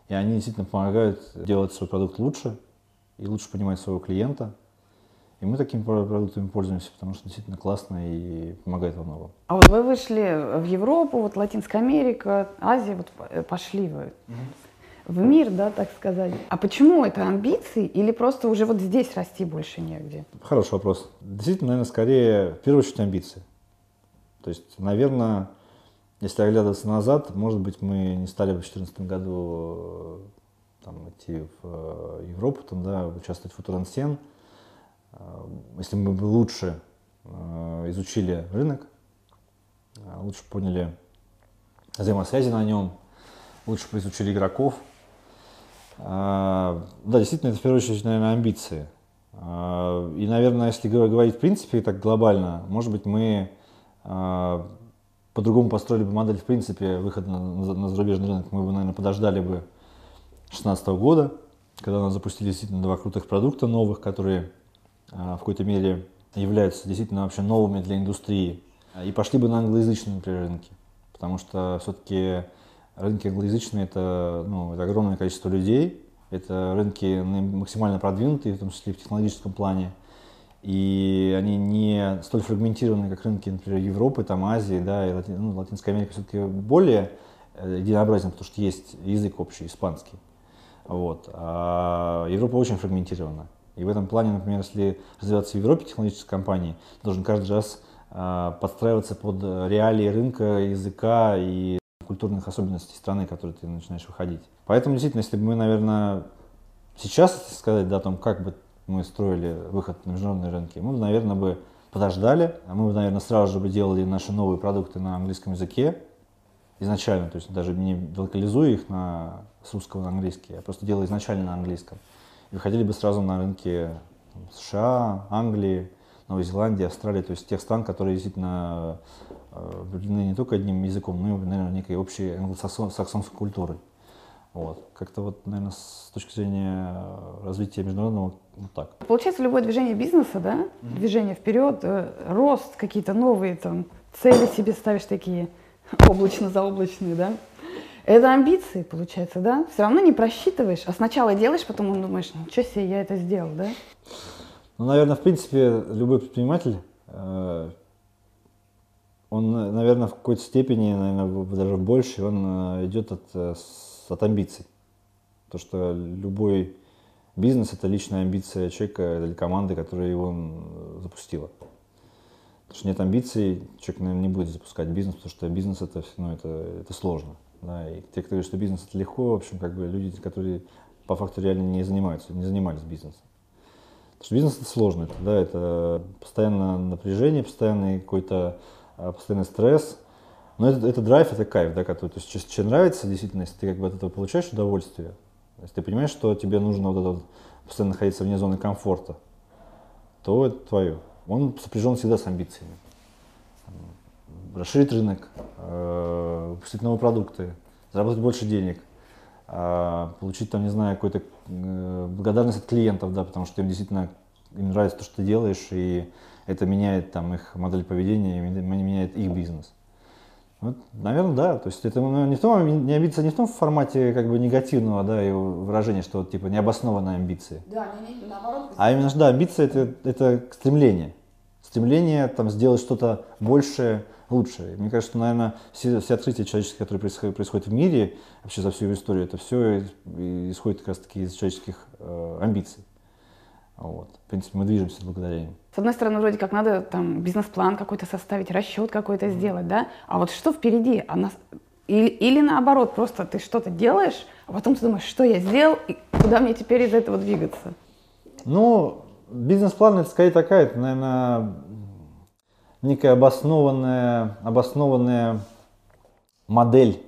и они действительно помогают делать свой продукт лучше и лучше понимать своего клиента. И мы такими продуктами пользуемся, потому что действительно классно и помогает во многом. А вот вы вышли в Европу, вот Латинская Америка, Азия, вот э, пошли вы. Угу в мир, да, так сказать. А почему это амбиции или просто уже вот здесь расти больше негде? Хороший вопрос. Действительно, наверное, скорее, в первую очередь, амбиции. То есть, наверное, если оглядываться назад, может быть, мы не стали бы в 2014 году там, идти в э, Европу, там, да, участвовать в Футурансен. Э, если мы бы лучше э, изучили рынок, лучше поняли взаимосвязи на нем, лучше бы изучили игроков, да, действительно, это в первую очередь, наверное, амбиции. А, и, наверное, если говорить в принципе так глобально, может быть, мы а, по-другому построили бы модель в принципе выхода на зарубежный рынок. Мы бы, наверное, подождали бы 2016 года, когда у нас запустили действительно два крутых продукта новых, которые в какой-то мере являются действительно вообще новыми для индустрии. И пошли бы на англоязычные, например, рынки. Потому что все-таки Рынки англоязычные это, ну, это огромное количество людей, это рынки максимально продвинутые, в том числе в технологическом плане. И они не столь фрагментированы, как рынки, например, Европы, там, Азии, да, и Лати, ну, Латинская Америка все-таки более э, единообразен, потому что есть язык общий, испанский. Вот. А Европа очень фрагментирована. И в этом плане, например, если развиваться в Европе технологической компании, должен каждый раз а, подстраиваться под реалии рынка, языка и культурных особенностей страны, которые ты начинаешь выходить. Поэтому действительно, если бы мы, наверное, сейчас сказать да, о том, как бы мы строили выход на международные рынки, мы бы, наверное, бы подождали, а мы бы, наверное, сразу же бы делали наши новые продукты на английском языке изначально, то есть даже не локализуя их на, с русского на английский, а просто делая изначально на английском. И выходили бы сразу на рынки США, Англии, Новой Зеландии, Австралии, то есть тех стран, которые действительно определены не только одним языком, но и, наверное, некой общей англосаксонской культурой. Вот. Как-то вот, наверное, с точки зрения развития международного, вот так. Получается, любое движение бизнеса, да, mm-hmm. движение вперед, э, рост, какие-то новые там цели себе ставишь такие (laughs) облачно-заоблачные, да, это амбиции, получается, да? Все равно не просчитываешь, а сначала делаешь, потом думаешь, ничего себе, я это сделал, да? Ну, наверное, в принципе, любой предприниматель, э, он, наверное, в какой-то степени, наверное, даже больше, он э, идет от, э, от амбиций. То, что любой бизнес – это личная амбиция человека или команды, которая его запустила. Потому что нет амбиций, человек, наверное, не будет запускать бизнес, потому что бизнес это, ну, это, это сложно. Да, и те, кто говорит, что бизнес это легко, в общем, как бы люди, которые по факту реально не занимаются, не занимались бизнесом. Потому что бизнес это сложно, это, да, это постоянное напряжение, постоянный какой-то постоянный стресс. Но это, это драйв, это кайф, да, который, то есть, что нравится, действительно, если ты как бы от этого получаешь удовольствие, если ты понимаешь, что тебе нужно вот это вот, постоянно находиться вне зоны комфорта, то это твое. Он сопряжен всегда с амбициями расширить рынок, э, выпустить новые продукты, заработать больше денег, э, получить там, не знаю, какую-то э, благодарность от клиентов, да, потому что им действительно им нравится то, что ты делаешь, и это меняет там их модель поведения, меняет их бизнес. Вот, наверное, да. То есть это ну, не в том, не амбиция не в том формате как бы негативного, да, и выражения, что вот, типа необоснованные амбиции. Да, не, не, наоборот. А именно, да, амбиция это, это стремление. Стремление там сделать что-то большее, лучше. Мне кажется, что, наверное, все, все открытия человеческие, которые происходят, происходят в мире, вообще за всю историю, это все исходит как раз таки из человеческих э, амбиций. Вот. В принципе, мы движемся благодаря им. С одной стороны, вроде как надо там бизнес-план какой-то составить, расчет какой-то сделать, да? А вот что впереди? А нас... или, или наоборот, просто ты что-то делаешь, а потом ты думаешь, что я сделал, и куда мне теперь из этого двигаться? Ну, бизнес-план это скорее такая, это, наверное, некая обоснованная, обоснованная модель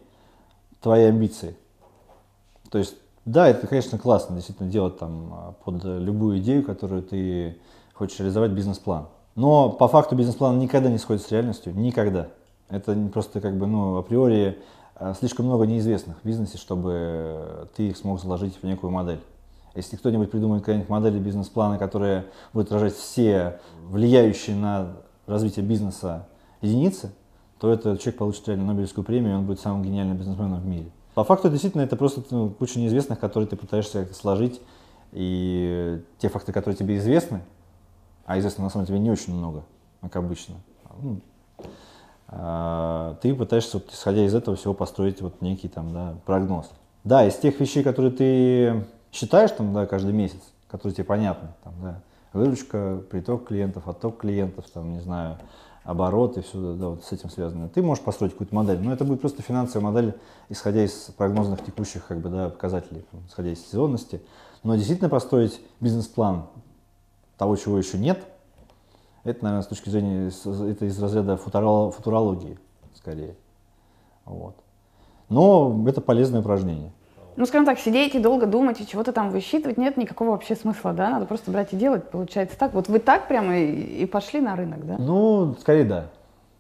твоей амбиции. То есть, да, это, конечно, классно действительно делать там под любую идею, которую ты хочешь реализовать бизнес-план. Но по факту бизнес-план никогда не сходит с реальностью, никогда. Это просто как бы, ну, априори а, слишком много неизвестных в бизнесе, чтобы ты их смог заложить в некую модель. Если кто-нибудь придумает какие-нибудь модели бизнес-плана, которые будут отражать все влияющие на развития бизнеса единицы, то этот человек получит реально Нобелевскую премию, и он будет самым гениальным бизнесменом в мире. По факту, действительно, это просто ну, куча неизвестных, которые ты пытаешься сложить, и те факты, которые тебе известны, а известно на самом деле не очень много, как обычно, ну, а, ты пытаешься, вот, исходя из этого всего, построить вот некий там, да, прогноз. Да, из тех вещей, которые ты считаешь там, да, каждый месяц, которые тебе понятны, там, да, выручка, приток клиентов, отток клиентов, там, не знаю, обороты, все да, вот с этим связано. Ты можешь построить какую-то модель, но это будет просто финансовая модель, исходя из прогнозных текущих как бы, да, показателей, исходя из сезонности. Но действительно построить бизнес-план того, чего еще нет, это, наверное, с точки зрения, это из разряда футурологии, скорее. Вот. Но это полезное упражнение ну, скажем так, сидеть и долго думать и чего-то там высчитывать нет никакого вообще смысла, да? Надо просто брать и делать, получается так. Вот вы так прямо и, пошли на рынок, да? Ну, скорее да.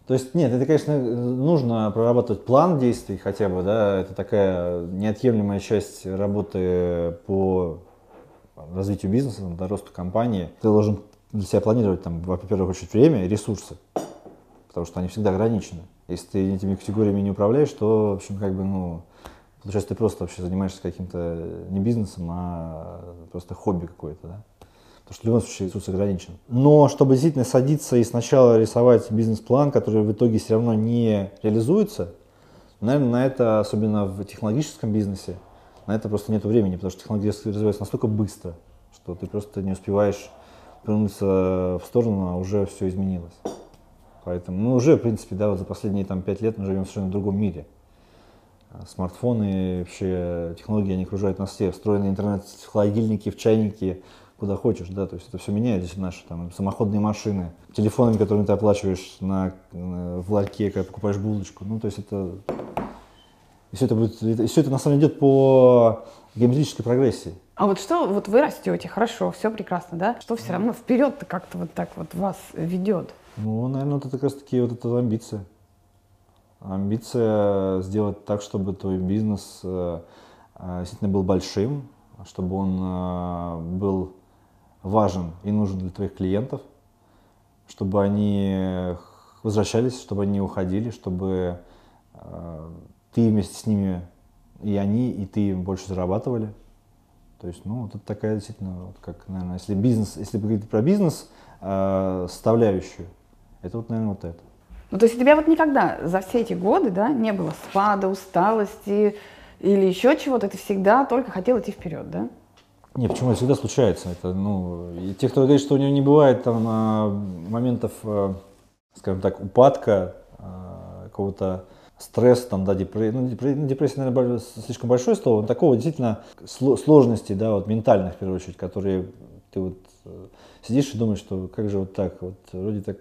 То есть нет, это, конечно, нужно прорабатывать план действий хотя бы, да, это такая неотъемлемая часть работы по развитию бизнеса, до росту компании. Ты должен для себя планировать, там, во-первых, очередь время и ресурсы, потому что они всегда ограничены. Если ты этими категориями не управляешь, то, в общем, как бы, ну, Получается, ты просто вообще занимаешься каким-то не бизнесом, а просто хобби какое-то, да? Потому что в любом случае ресурс ограничен. Но чтобы действительно садиться и сначала рисовать бизнес-план, который в итоге все равно не реализуется, наверное, на это, особенно в технологическом бизнесе, на это просто нет времени, потому что технология развивается настолько быстро, что ты просто не успеваешь повернуться в сторону, а уже все изменилось. Поэтому, ну, уже, в принципе, да, вот за последние там, пять лет мы живем в совершенно другом мире. Смартфоны, вообще технологии, они окружают нас все, встроенный интернет, в холодильники, в чайники, куда хочешь, да, то есть это все меняет здесь наши там самоходные машины, телефонами, которыми ты оплачиваешь на, на в ларьке, когда покупаешь булочку, ну, то есть это, и все это будет, и все это на самом деле идет по геометрической прогрессии. А вот что, вот вы растете, хорошо, все прекрасно, да? Что все равно вперед-то как-то вот так вот вас ведет? Ну, наверное, это как раз таки вот эта амбиция. Амбиция сделать так, чтобы твой бизнес э, э, действительно был большим, чтобы он э, был важен и нужен для твоих клиентов, чтобы они возвращались, чтобы они уходили, чтобы ты вместе с ними и они, и ты больше зарабатывали. То есть, ну, это такая действительно, вот как, наверное, если бизнес, если говорить про бизнес э, составляющую, это вот, наверное, вот это. Ну, то есть у тебя вот никогда за все эти годы, да, не было спада, усталости или еще чего-то, ты всегда только хотел идти вперед, да? Не, почему это всегда случается? Это, ну, и те, кто говорит, что у него не бывает там а, моментов, а, скажем так, упадка, а, какого-то стресса, там, да, депрессия, ну, ну, депрессия, наверное, слишком большое слово, но такого действительно сложностей, да, вот ментальных, в первую очередь, которые ты вот э, сидишь и думаешь, что как же вот так, вот вроде так,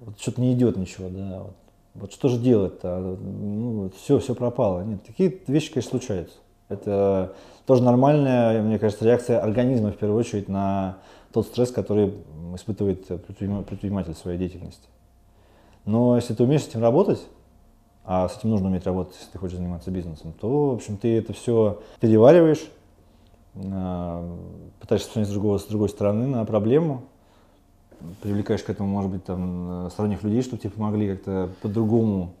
вот что-то не идет ничего, да, вот, вот что же делать-то, ну, все, все пропало. Нет, такие вещи, конечно, случаются. Это тоже нормальная, мне кажется, реакция организма в первую очередь на тот стресс, который испытывает предприниматель в своей деятельности. Но если ты умеешь с этим работать, а с этим нужно уметь работать, если ты хочешь заниматься бизнесом, то, в общем, ты это все перевариваешь, а, пытаешься посмотреть с, другого, с другой стороны на проблему, привлекаешь к этому, может быть, там, сторонних людей, чтобы тебе помогли как-то по-другому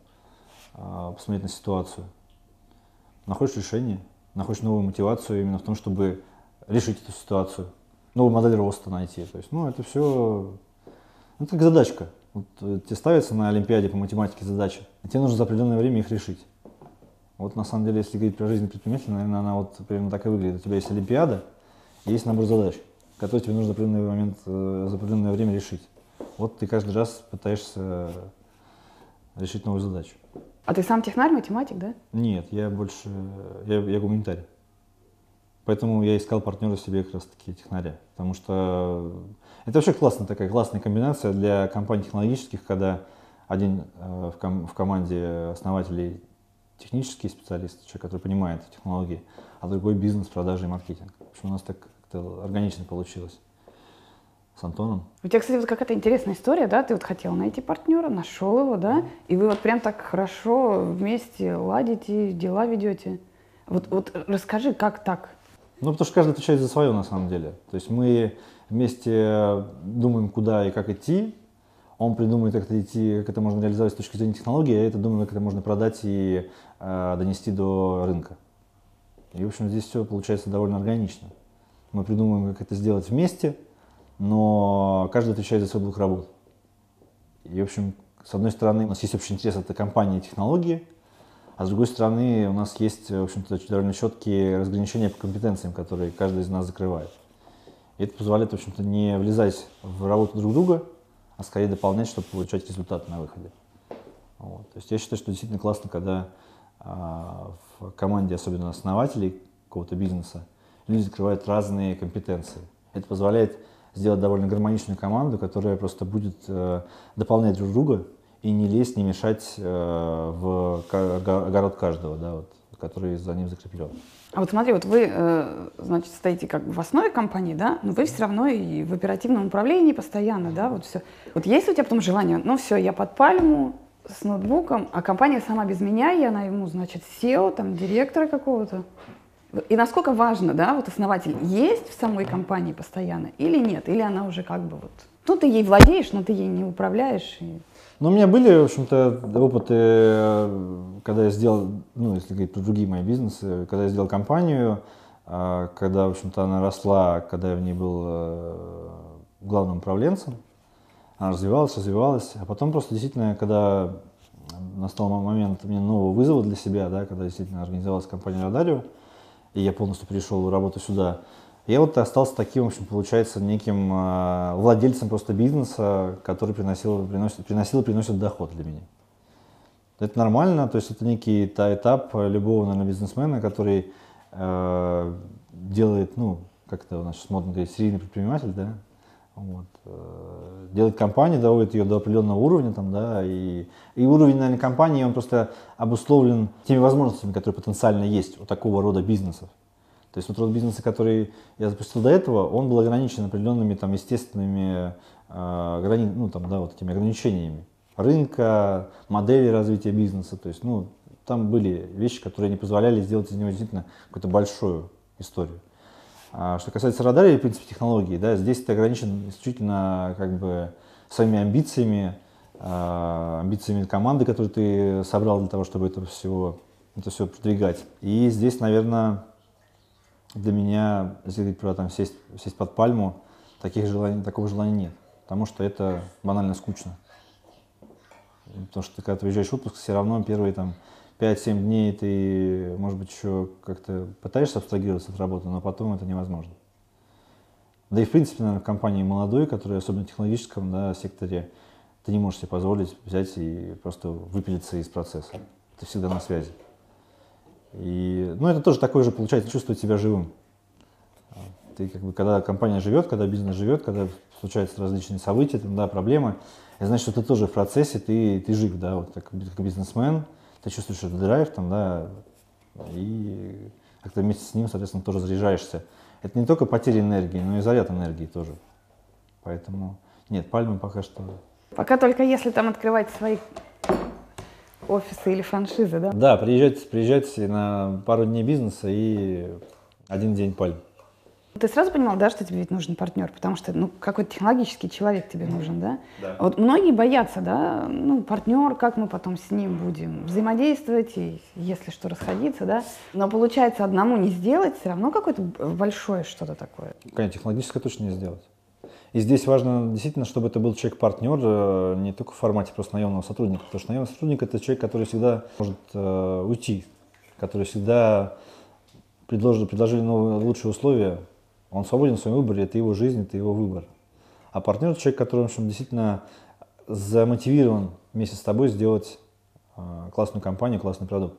а, посмотреть на ситуацию. Находишь решение – находишь новую мотивацию именно в том, чтобы решить эту ситуацию, новую модель роста найти. То есть, ну, это все, ну, это как задачка. Вот, э, тебе ставится на Олимпиаде по математике задача, и тебе нужно за определенное время их решить. Вот на самом деле, если говорить про жизнь предпринимателя, наверное, она вот примерно так и выглядит. У тебя есть Олимпиада, есть набор задач, которые тебе нужно в определенный момент, э, за определенное время решить. Вот ты каждый раз пытаешься решить новую задачу. А ты сам технарь, математик, да? Нет, я больше, я, я гуманитарий. Поэтому я искал партнера себе как раз таки технаря. Потому что это вообще классная такая классная комбинация для компаний технологических, когда один э, в, ком- в команде основателей технический специалист, человек, который понимает технологии, а другой бизнес, продажи и маркетинг. В общем, у нас так как-то органично получилось с Антоном. У тебя, кстати, вот какая-то интересная история, да? Ты вот хотел найти партнера, нашел его, да? И вы вот прям так хорошо вместе ладите, дела ведете. Вот, вот расскажи, как так? Ну, потому что каждый отвечает за свое на самом деле. То есть мы вместе думаем, куда и как идти. Он придумывает, как это идти, как это можно реализовать с точки зрения технологии, а я это думаю, как это можно продать и э, донести до рынка. И, в общем, здесь все получается довольно органично. Мы придумываем, как это сделать вместе – но каждый отвечает за свой блок работ. И, в общем, с одной стороны, у нас есть общий интерес, это компании и технологии, а с другой стороны, у нас есть, в общем-то, довольно четкие разграничения по компетенциям, которые каждый из нас закрывает. И это позволяет, в общем-то, не влезать в работу друг друга, а скорее дополнять, чтобы получать результат на выходе. Вот. То есть я считаю, что действительно классно, когда а, в команде, особенно основателей какого-то бизнеса, люди закрывают разные компетенции. Это позволяет сделать довольно гармоничную команду, которая просто будет э, дополнять друг друга и не лезть, не мешать э, в огород каждого, да, вот, который за ним закреплен. А вот смотри, вот вы, э, значит, стоите как бы в основе компании, да, но вы все равно и в оперативном управлении постоянно, да, вот все. Вот есть у тебя потом желание, ну все, я под пальму с ноутбуком, а компания сама без меня, я найму, значит, SEO, там, директора какого-то. И насколько важно, да, вот основатель есть в самой компании постоянно или нет? Или она уже как бы вот... Ну, ты ей владеешь, но ты ей не управляешь. И... Ну, у меня были, в общем-то, опыты, когда я сделал, ну, если говорить про другие мои бизнесы, когда я сделал компанию, а, когда, в общем-то, она росла, когда я в ней был э, главным управленцем, она развивалась, развивалась, а потом просто действительно, когда настал момент мне нового вызова для себя, да, когда действительно организовалась компания Радарио, и я полностью перешел работу сюда. Я вот остался таким, в общем, получается, неким э, владельцем просто бизнеса, который приносил, приносит, приносил и приносит доход для меня. Это нормально, то есть это некий этап любого, наверное, бизнесмена, который э, делает, ну, как это у нас сейчас модно говорить, серийный предприниматель, да, вот. Э, делать компанию, доводит ее до определенного уровня, там, да, и, и уровень, наверное, компании, он просто обусловлен теми возможностями, которые потенциально есть у такого рода бизнесов. То есть вот род бизнеса, который я запустил до этого, он был ограничен определенными там естественными э, грани, ну, там, да, вот этими ограничениями рынка, модели развития бизнеса. То есть, ну, там были вещи, которые не позволяли сделать из него действительно какую-то большую историю. А что касается радара и, в принципе, технологий, да, здесь ты ограничен исключительно как бы своими амбициями, э, амбициями команды, которую ты собрал для того, чтобы это все, это все продвигать. И здесь, наверное, для меня, если про там, сесть, сесть под пальму, таких желаний, такого желания нет. Потому что это банально скучно. Потому что когда ты уезжаешь в отпуск, все равно первые там 5-7 дней ты, может быть, еще как-то пытаешься абстрагироваться от работы, но потом это невозможно. Да и в принципе, наверное, в компании молодой, которая особенно в технологическом да, секторе, ты не можешь себе позволить взять и просто выпилиться из процесса. Ты всегда на связи. И, ну, это тоже такое же, получается, чувствовать себя живым. Ты, как бы, когда компания живет, когда бизнес живет, когда случаются различные события, там, да, проблемы, это значит, что ты тоже в процессе, ты, ты жив, да, вот как, как бизнесмен, ты чувствуешь этот драйв, там, да, и как-то вместе с ним, соответственно, тоже заряжаешься. Это не только потеря энергии, но и заряд энергии тоже. Поэтому нет, пальмы пока что. Пока только если там открывать свои офисы или франшизы, да? Да, приезжать, приезжать на пару дней бизнеса и один день пальм. Ты сразу понимал, да, что тебе ведь нужен партнер, потому что, ну, какой-то технологический человек тебе нужен, да? Да. Вот многие боятся, да, ну, партнер, как мы потом с ним будем взаимодействовать, и если что, расходиться, да? Но получается, одному не сделать, все равно какое-то большое что-то такое. Конечно, технологическое точно не сделать. И здесь важно действительно, чтобы это был человек-партнер, э, не только в формате просто наемного сотрудника, потому что наемный сотрудник это человек, который всегда может э, уйти, который всегда предложили, предложили новые, лучшие условия, он свободен в своем выборе, это его жизнь, это его выбор. А партнер это человек, который в общем, действительно замотивирован вместе с тобой сделать э, классную компанию, классный продукт.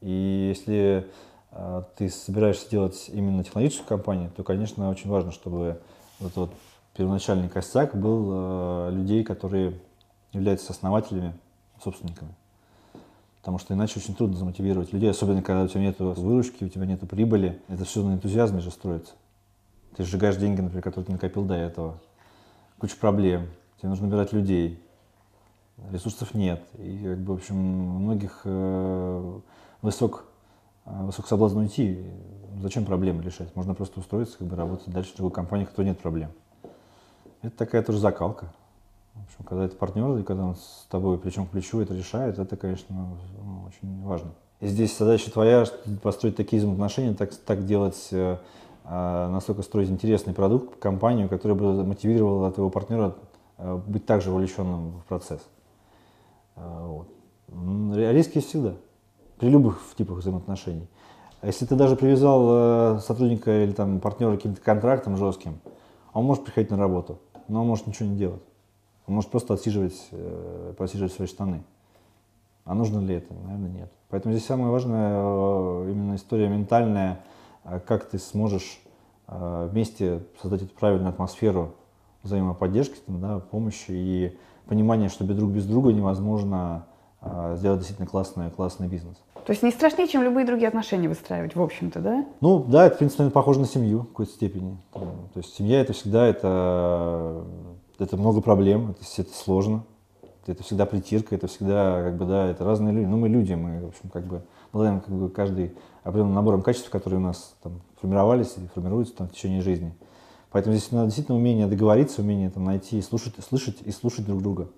И если э, ты собираешься делать именно технологическую компанию, то, конечно, очень важно, чтобы вот, вот первоначальный костяк был э, людей, которые являются основателями, собственниками. Потому что иначе очень трудно замотивировать людей, особенно когда у тебя нет выручки, у тебя нет прибыли. Это все на энтузиазме же строится. Ты сжигаешь деньги, например, которые ты накопил до этого. Куча проблем. Тебе нужно набирать людей. Ресурсов нет. И, как бы, в общем, у многих э, высок, э, высок соблазн уйти. Зачем проблемы решать? Можно просто устроиться, как бы работать дальше в другой компании, которой нет проблем. Это такая тоже закалка. В общем, когда это партнер, и когда он с тобой плечом к плечу это решает, это, конечно, ну, очень важно. И здесь задача твоя построить такие взаимоотношения, так, так делать, э, настолько строить интересный продукт, компанию, которая бы мотивировала твоего партнера э, быть также вовлеченным в процесс. Э, вот. Риски есть всегда, при любых типах взаимоотношений. А если ты даже привязал э, сотрудника или там партнера каким-то контрактом жестким, он может приходить на работу, но он может ничего не делать. Он может просто отсиживать, э, просиживать свои штаны. А нужно ли это? Наверное, нет. Поэтому здесь самое важное именно история ментальная, как ты сможешь вместе создать эту правильную атмосферу взаимоподдержки, да, помощи и понимания, что без друг без друга невозможно сделать действительно классный, классный бизнес. То есть не страшнее, чем любые другие отношения выстраивать, в общем-то, да? Ну, да, это, в принципе, похоже на семью в какой-то степени. То есть семья это всегда это, это много проблем, это, это сложно, это всегда притирка, это всегда, как бы, да, это разные люди. Ну, мы люди, мы, в общем, как бы, обладаем как бы, каждый определенным набором качеств, которые у нас там формировались и формируются там, в течение жизни. Поэтому здесь надо действительно умение договориться, умение там, найти, слушать, слышать и слушать друг друга.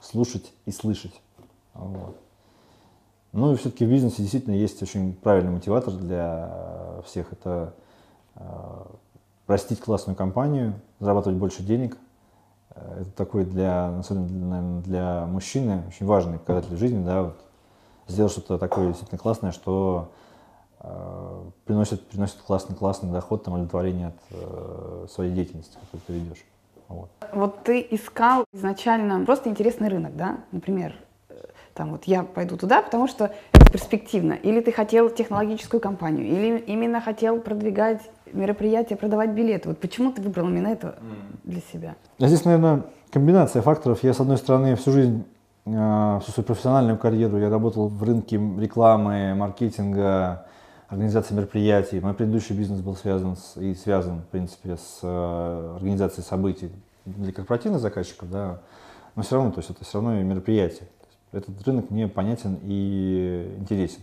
Слушать и слышать. Вот. Ну и все-таки в бизнесе действительно есть очень правильный мотиватор для всех. Это э, растить классную компанию, зарабатывать больше денег. Э, это такой для, особенно наверное, для мужчины, очень важный показатель жизни, да, вот, сделать что-то такое действительно классное, что э, приносит, приносит классный, классный доход, там, удовлетворение от э, своей деятельности, которую ты ведешь. Вот. вот ты искал изначально просто интересный рынок, да? Например, там вот я пойду туда, потому что это перспективно. Или ты хотел технологическую компанию, или именно хотел продвигать мероприятия, продавать билеты. Вот почему ты выбрал именно это для себя? А здесь, наверное, комбинация факторов. Я, с одной стороны, всю жизнь, всю свою профессиональную карьеру я работал в рынке рекламы, маркетинга, организации мероприятий. Мой предыдущий бизнес был связан с, и связан, в принципе, с а, организацией событий для корпоративных заказчиков, да, но все равно, то есть это все равно мероприятие этот рынок мне понятен и интересен.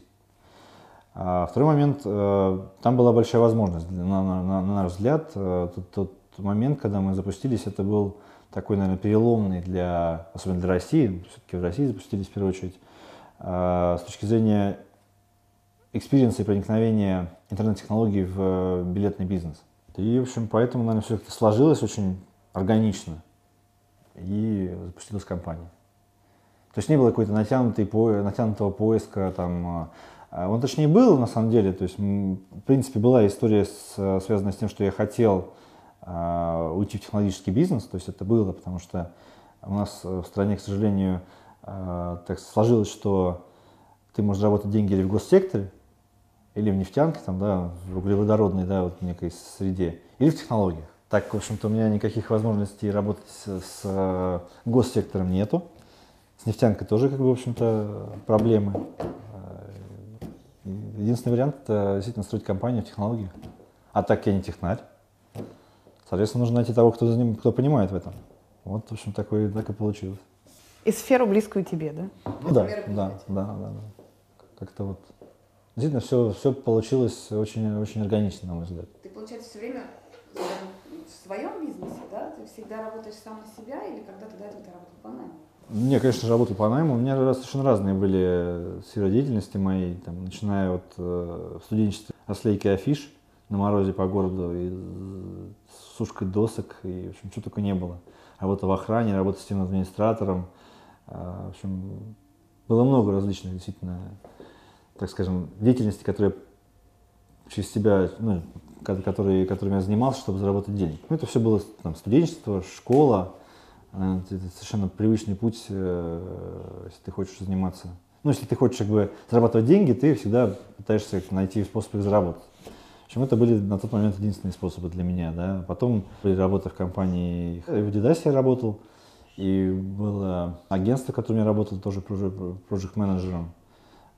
А второй момент, э, там была большая возможность, на, на, на наш взгляд, э, тот, тот момент, когда мы запустились, это был такой, наверное, переломный для, особенно для России, все-таки в России запустились в первую очередь, э, с точки зрения experience а и проникновения интернет-технологий в билетный бизнес. И, в общем, поэтому, наверное, все это сложилось очень органично и запустилась компания. То есть не было какой-то натянутой, натянутого поиска, там, а, он точнее был, на самом деле, то есть, в принципе, была история, с, связанная с тем, что я хотел э, уйти в технологический бизнес, то есть это было, потому что у нас в стране, к сожалению, э, так сложилось, что ты можешь заработать деньги или в госсекторе, или в нефтянке, там, да, в углеводородной, да, вот некой среде, или в технологиях. Так, в общем-то, у меня никаких возможностей работать с, с э, госсектором нету. С нефтянкой тоже, как бы, в общем-то, проблемы. Единственный вариант – это действительно строить компанию в технологиях. А так я не технарь. Соответственно, нужно найти того, кто, за ним, кто понимает в этом. Вот, в общем, такой, так и получилось. И сферу близкую тебе, да? Ну, да, да, да, да, да. Как-то вот Действительно, все, все получилось очень, очень органично, на мой взгляд. Ты, получается, все время в своем бизнесе, да? Ты всегда работаешь сам на себя или когда-то до этого ты работал по найму? Не, конечно же, работал по найму. У меня совершенно разные были сферы деятельности моей, там, начиная от э, в студенчестве ослейки афиш на морозе по городу, и сушкой досок, и, в общем, что только не было. Работа в охране, работа системным администратором. Э, в общем, было много различных, действительно, так скажем, деятельности, которые через себя, ну, которые, которыми я занимался, чтобы заработать денег. Ну, это все было там, студенчество, школа, это совершенно привычный путь, э, если ты хочешь заниматься. Ну, если ты хочешь как бы зарабатывать деньги, ты всегда пытаешься найти способ их заработать. В общем, это были на тот момент единственные способы для меня. Да. Потом, при работе в компании, в Adidas я работал, и было агентство, в котором я работал, тоже проект-менеджером.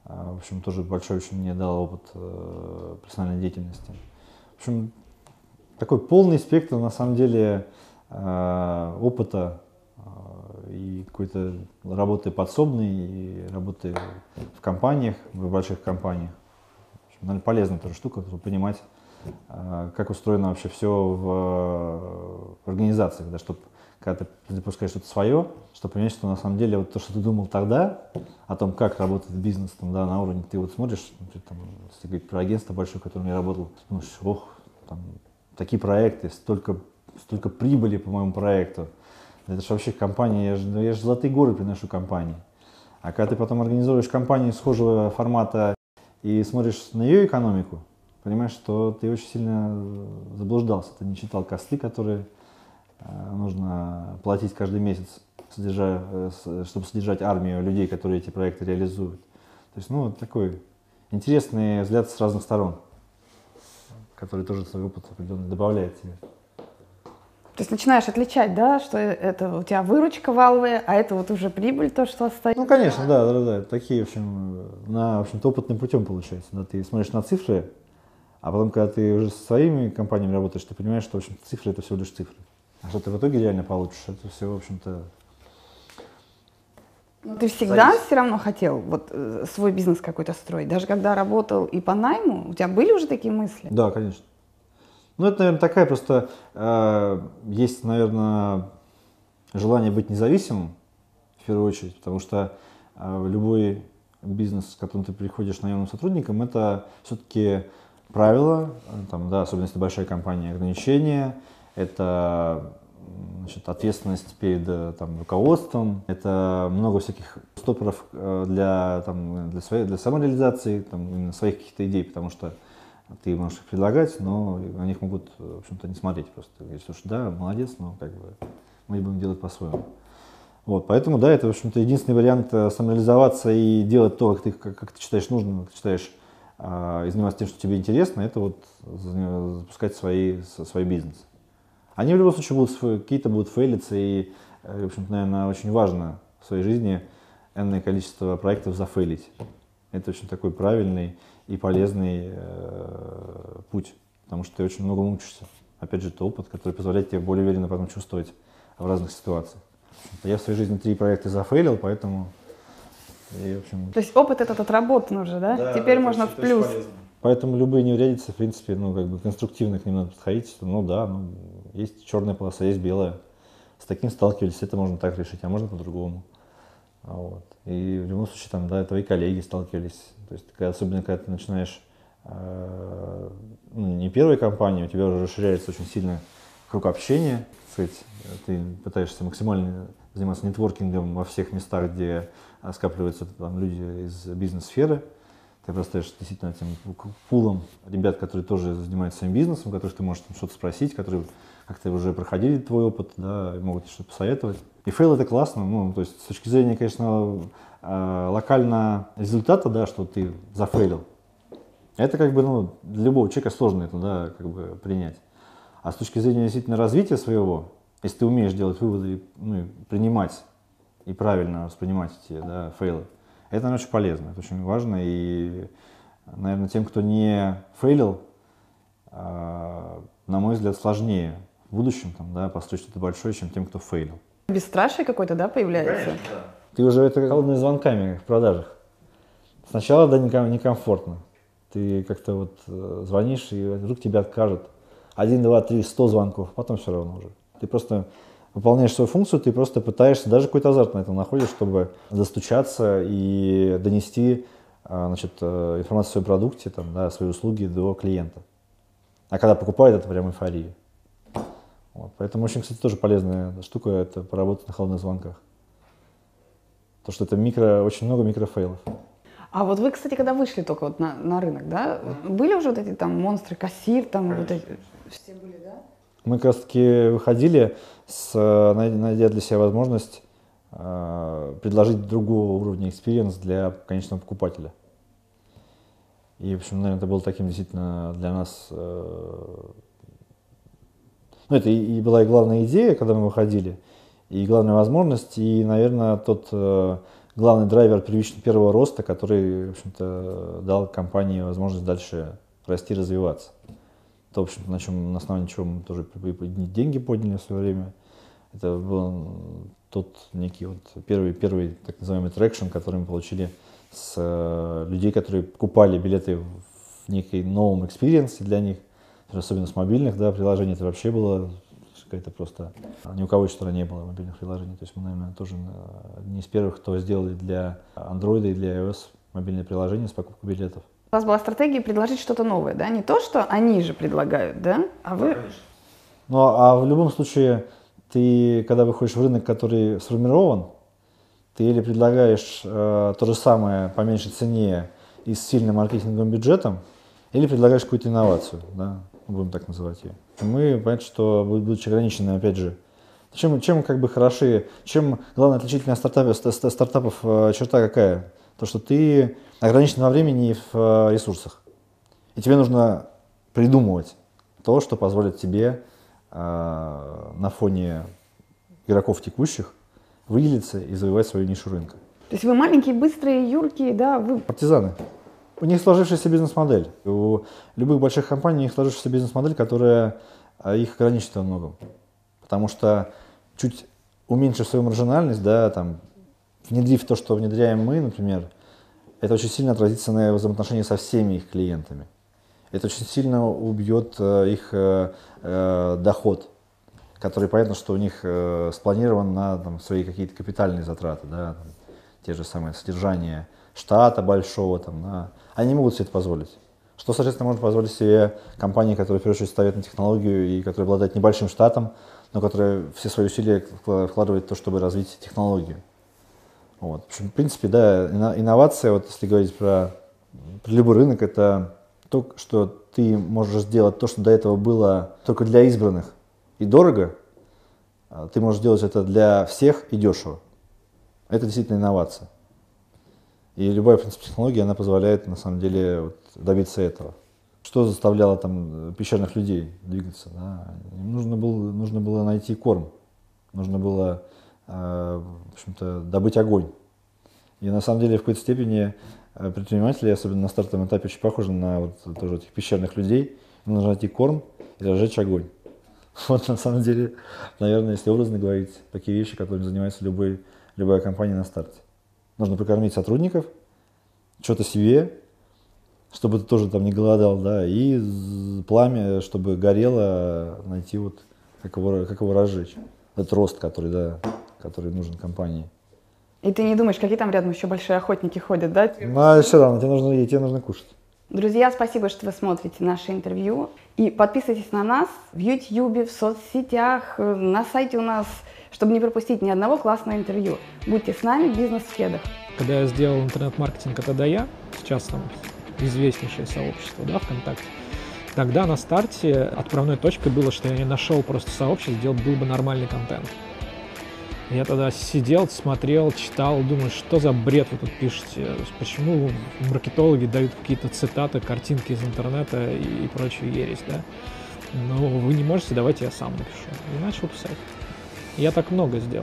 А, в общем, тоже большой очень мне дал опыт э, профессиональной деятельности. В общем, такой полный спектр, на самом деле, э, опыта э, и какой-то работы подсобной, и работы в компаниях, в больших компаниях. Наверное, полезная тоже штука, чтобы понимать, как устроено вообще все в, в организациях, да, чтобы когда ты запускаешь что-то свое, чтобы понять, что на самом деле вот то, что ты думал тогда, о том, как работает бизнес там, да, на уровне, ты вот смотришь, ну, ты, там, если говорить про агентство большое, в котором я работал, думаешь, ох, там, такие проекты, столько, столько прибыли по моему проекту. Это же вообще компания, я же, я же золотые горы приношу компании. А когда ты потом организуешь компанию схожего формата и смотришь на ее экономику, понимаешь, что ты очень сильно заблуждался. Ты не читал косты, которые Э, нужно платить каждый месяц, э, чтобы содержать армию людей, которые эти проекты реализуют. То есть, ну, такой интересный взгляд с разных сторон, который тоже свой опыт определенно добавляет тебе. То есть начинаешь отличать, да, что это у тебя выручка валовая, а это вот уже прибыль, то, что остается? Ну, конечно, да, да, да. Такие, в общем, на, в общем-то, опытным путем получается. Да, ты смотришь на цифры, а потом, когда ты уже со своими компаниями работаешь, ты понимаешь, что, в общем цифры — это всего лишь цифры. А что ты в итоге реально получишь, это все, в общем-то... Ну, ты всегда зависит. все равно хотел вот э, свой бизнес какой-то строить? Даже когда работал и по найму, у тебя были уже такие мысли? Да, конечно. Ну, это, наверное, такая просто... Э, есть, наверное, желание быть независимым, в первую очередь, потому что э, любой бизнес, с которым ты приходишь наемным сотрудником, это все-таки правила, э, там, да, особенно если большая компания, ограничения, это значит, ответственность перед э, там, руководством, это много всяких стопоров э, для, там, для, своей, для самореализации там, своих каких-то идей, потому что ты можешь предлагать, но на них могут, в общем-то, не смотреть просто. Говорить, слушай, да, молодец, но как бы мы будем делать по-своему. Вот, поэтому, да, это, в общем-то, единственный вариант э, самореализоваться и делать то, как ты, как, как ты считаешь нужным, как ты считаешь, э, и заниматься тем, что тебе интересно, это вот запускать свои, свой бизнес. Они в любом случае будут, какие-то будут фейлиться, и, э, в общем-то, наверное, очень важно в своей жизни энное количество проектов зафейлить. Это очень такой правильный и полезный э, путь, потому что ты очень много учишься. Опять же, это опыт, который позволяет тебе более уверенно потом чувствовать в разных ситуациях. Я в своей жизни три проекта зафейлил, поэтому И, в общем, То есть опыт этот отработан уже, да? Теперь можно в плюс. Поэтому любые неурядицы, в принципе, ну, как бы конструктивно к ним надо подходить. что, Ну да, ну, есть черная полоса, есть белая. С таким сталкивались, это можно так решить, а можно по-другому. Вот. И в любом случае, там, да, твои коллеги сталкивались. То есть, особенно когда ты начинаешь э, ну, не первой компании, у тебя уже расширяется очень сильно круг общения, сказать, ты пытаешься максимально заниматься нетворкингом во всех местах, где а, скапливаются там, люди из бизнес-сферы. Ты просто обрастаешь действительно этим пулом ребят, которые тоже занимаются своим бизнесом, которых ты можешь что-то спросить, которые как-то уже проходили твой опыт, да, и могут что-то посоветовать. И fail это классно, ну, то есть с точки зрения, конечно, э, локально результата, да, что ты зафейлил, это как бы, ну, для любого человека сложно это, да, как бы принять. А с точки зрения действительно развития своего, если ты умеешь делать выводы, и, ну, и принимать и правильно воспринимать эти да, фейлы, это, наверное, очень полезно, это очень важно. И, наверное, тем, кто не фейлил, а, на мой взгляд, сложнее в будущем там, да, построить что-то большое, чем тем, кто фейлил. Бесстрашие какое-то, да, появляется? Ты уже это холодными звонками в продажах. Сначала, да, неком- некомфортно. Ты как-то вот э, звонишь, и вдруг тебя откажут. Один, два, три, сто звонков, потом все равно уже. Ты просто выполняешь свою функцию, ты просто пытаешься, даже какой-то азарт на этом находишь, чтобы достучаться и донести а, значит, э, информацию о своем продукте, там, да, о своей услуге до клиента. А когда покупает, это прям эйфория. Вот. Поэтому очень, кстати, тоже полезная штука, это поработать на холодных звонках. То, что это микро, очень много микро fail ов. А вот вы, кстати, когда вышли только вот на, на рынок, да, были уже вот эти там монстры, кассир, там вот эти... Все были, да? Мы как раз таки выходили, с, э, най- найдя для себя возможность э, предложить другого уровня экспириенс для конечного покупателя. И, в общем, наверное, это было таким действительно для нас... э, ну, это и, и была и главная идея, когда мы выходили, и главная возможность, и, наверное, тот э, главный драйвер первичного первого роста, который, в общем-то, дал компании возможность дальше расти, развиваться. То, в общем на чем, на основании чего мы тоже деньги подняли в свое время. Это был тот некий вот первый, первый так называемый traction, который мы получили с э, людей, которые покупали билеты в некий новом experience е для них, особенно с мобильных да, приложений, это вообще было какая-то просто... Ни у кого еще тогда не было мобильных приложений. То есть мы, наверное, тоже э, одни из первых, кто сделали для Android и для iOS мобильное приложение с покупкой билетов. У вас была стратегия предложить что-то новое, да? Не то, что они же предлагают, да? А вы... Ну, а в любом случае, ты, когда выходишь в рынок, который сформирован, ты или предлагаешь э, то же самое по меньшей цене и с сильным маркетинговым бюджетом, или предлагаешь какую-то инновацию, да, будем так называть ее. Мы, понятно, что будучи ограничены, опять же, чем, чем как бы хороши, чем главная отличительная стартапов, ста- ста- стартапов э, черта какая? То, что ты ограничен во времени и в э, ресурсах. И тебе нужно придумывать то, что позволит тебе э, на фоне игроков текущих выделиться и завоевать свою нишу рынка. То есть вы маленькие, быстрые, юркие, да? Вы... Партизаны. У них сложившаяся бизнес-модель. У любых больших компаний у них сложившаяся бизнес-модель, которая а, их ограничит во многом. Потому что чуть уменьшив свою маржинальность, да, там, внедрив то, что внедряем мы, например, это очень сильно отразится на взаимоотношении со всеми их клиентами. Это очень сильно убьет э, их э, э, доход, который понятно, что у них э, спланирован на там, свои какие-то капитальные затраты, да, там, те же самые содержание штата большого, там, да, они могут себе это позволить. Что, соответственно, может позволить себе компания, которая, в первую очередь, ставит на технологию и которая обладает небольшим штатом, но которая все свои усилия вкла- вкладывает в то, чтобы развить технологию. Вот. В, общем, в принципе, да, инновация, вот если говорить про, про любой рынок, это то, что ты можешь сделать то, что до этого было только для избранных и дорого, а ты можешь сделать это для всех и дешево. Это действительно инновация. И любая, принципе, технология, она позволяет, на самом деле, вот, добиться этого. Что заставляло там пещерных людей двигаться? Да? Им нужно было, нужно было найти корм, нужно было, э, в общем-то, добыть огонь. И на самом деле в какой-то степени э, предприниматели, особенно на стартовом этапе, очень похожи на вот тоже этих пещерных людей. Им нужно найти корм и разжечь огонь. (laughs) Вот на самом деле, наверное, если образно говорить, такие вещи, которыми занимается любой, любая компания на старте. Нужно прокормить сотрудников, что-то себе, чтобы ты тоже там не голодал, да, и пламя, чтобы горело, найти вот, как его, как его разжечь. Этот рост, который, да, который нужен компании. И ты не думаешь, какие там рядом еще большие охотники ходят, да? Ну, а все равно, тебе нужно, тебе нужно кушать. Друзья, спасибо, что вы смотрите наше интервью. И подписывайтесь на нас в YouTube, в соцсетях, на сайте у нас, чтобы не пропустить ни одного классного интервью. Будьте с нами, в кедах. Когда я сделал интернет-маркетинг, это да я, сейчас там известнейшее сообщество, да, ВКонтакте, тогда на старте отправной точкой было, что я не нашел просто сообщество, сделал был бы нормальный контент. Я тогда сидел, смотрел, читал, думаю, что за бред вы тут пишете, почему маркетологи дают какие-то цитаты, картинки из интернета и, прочую ересь, да? Ну, вы не можете, давайте я сам напишу. И начал писать. Я так много сделал.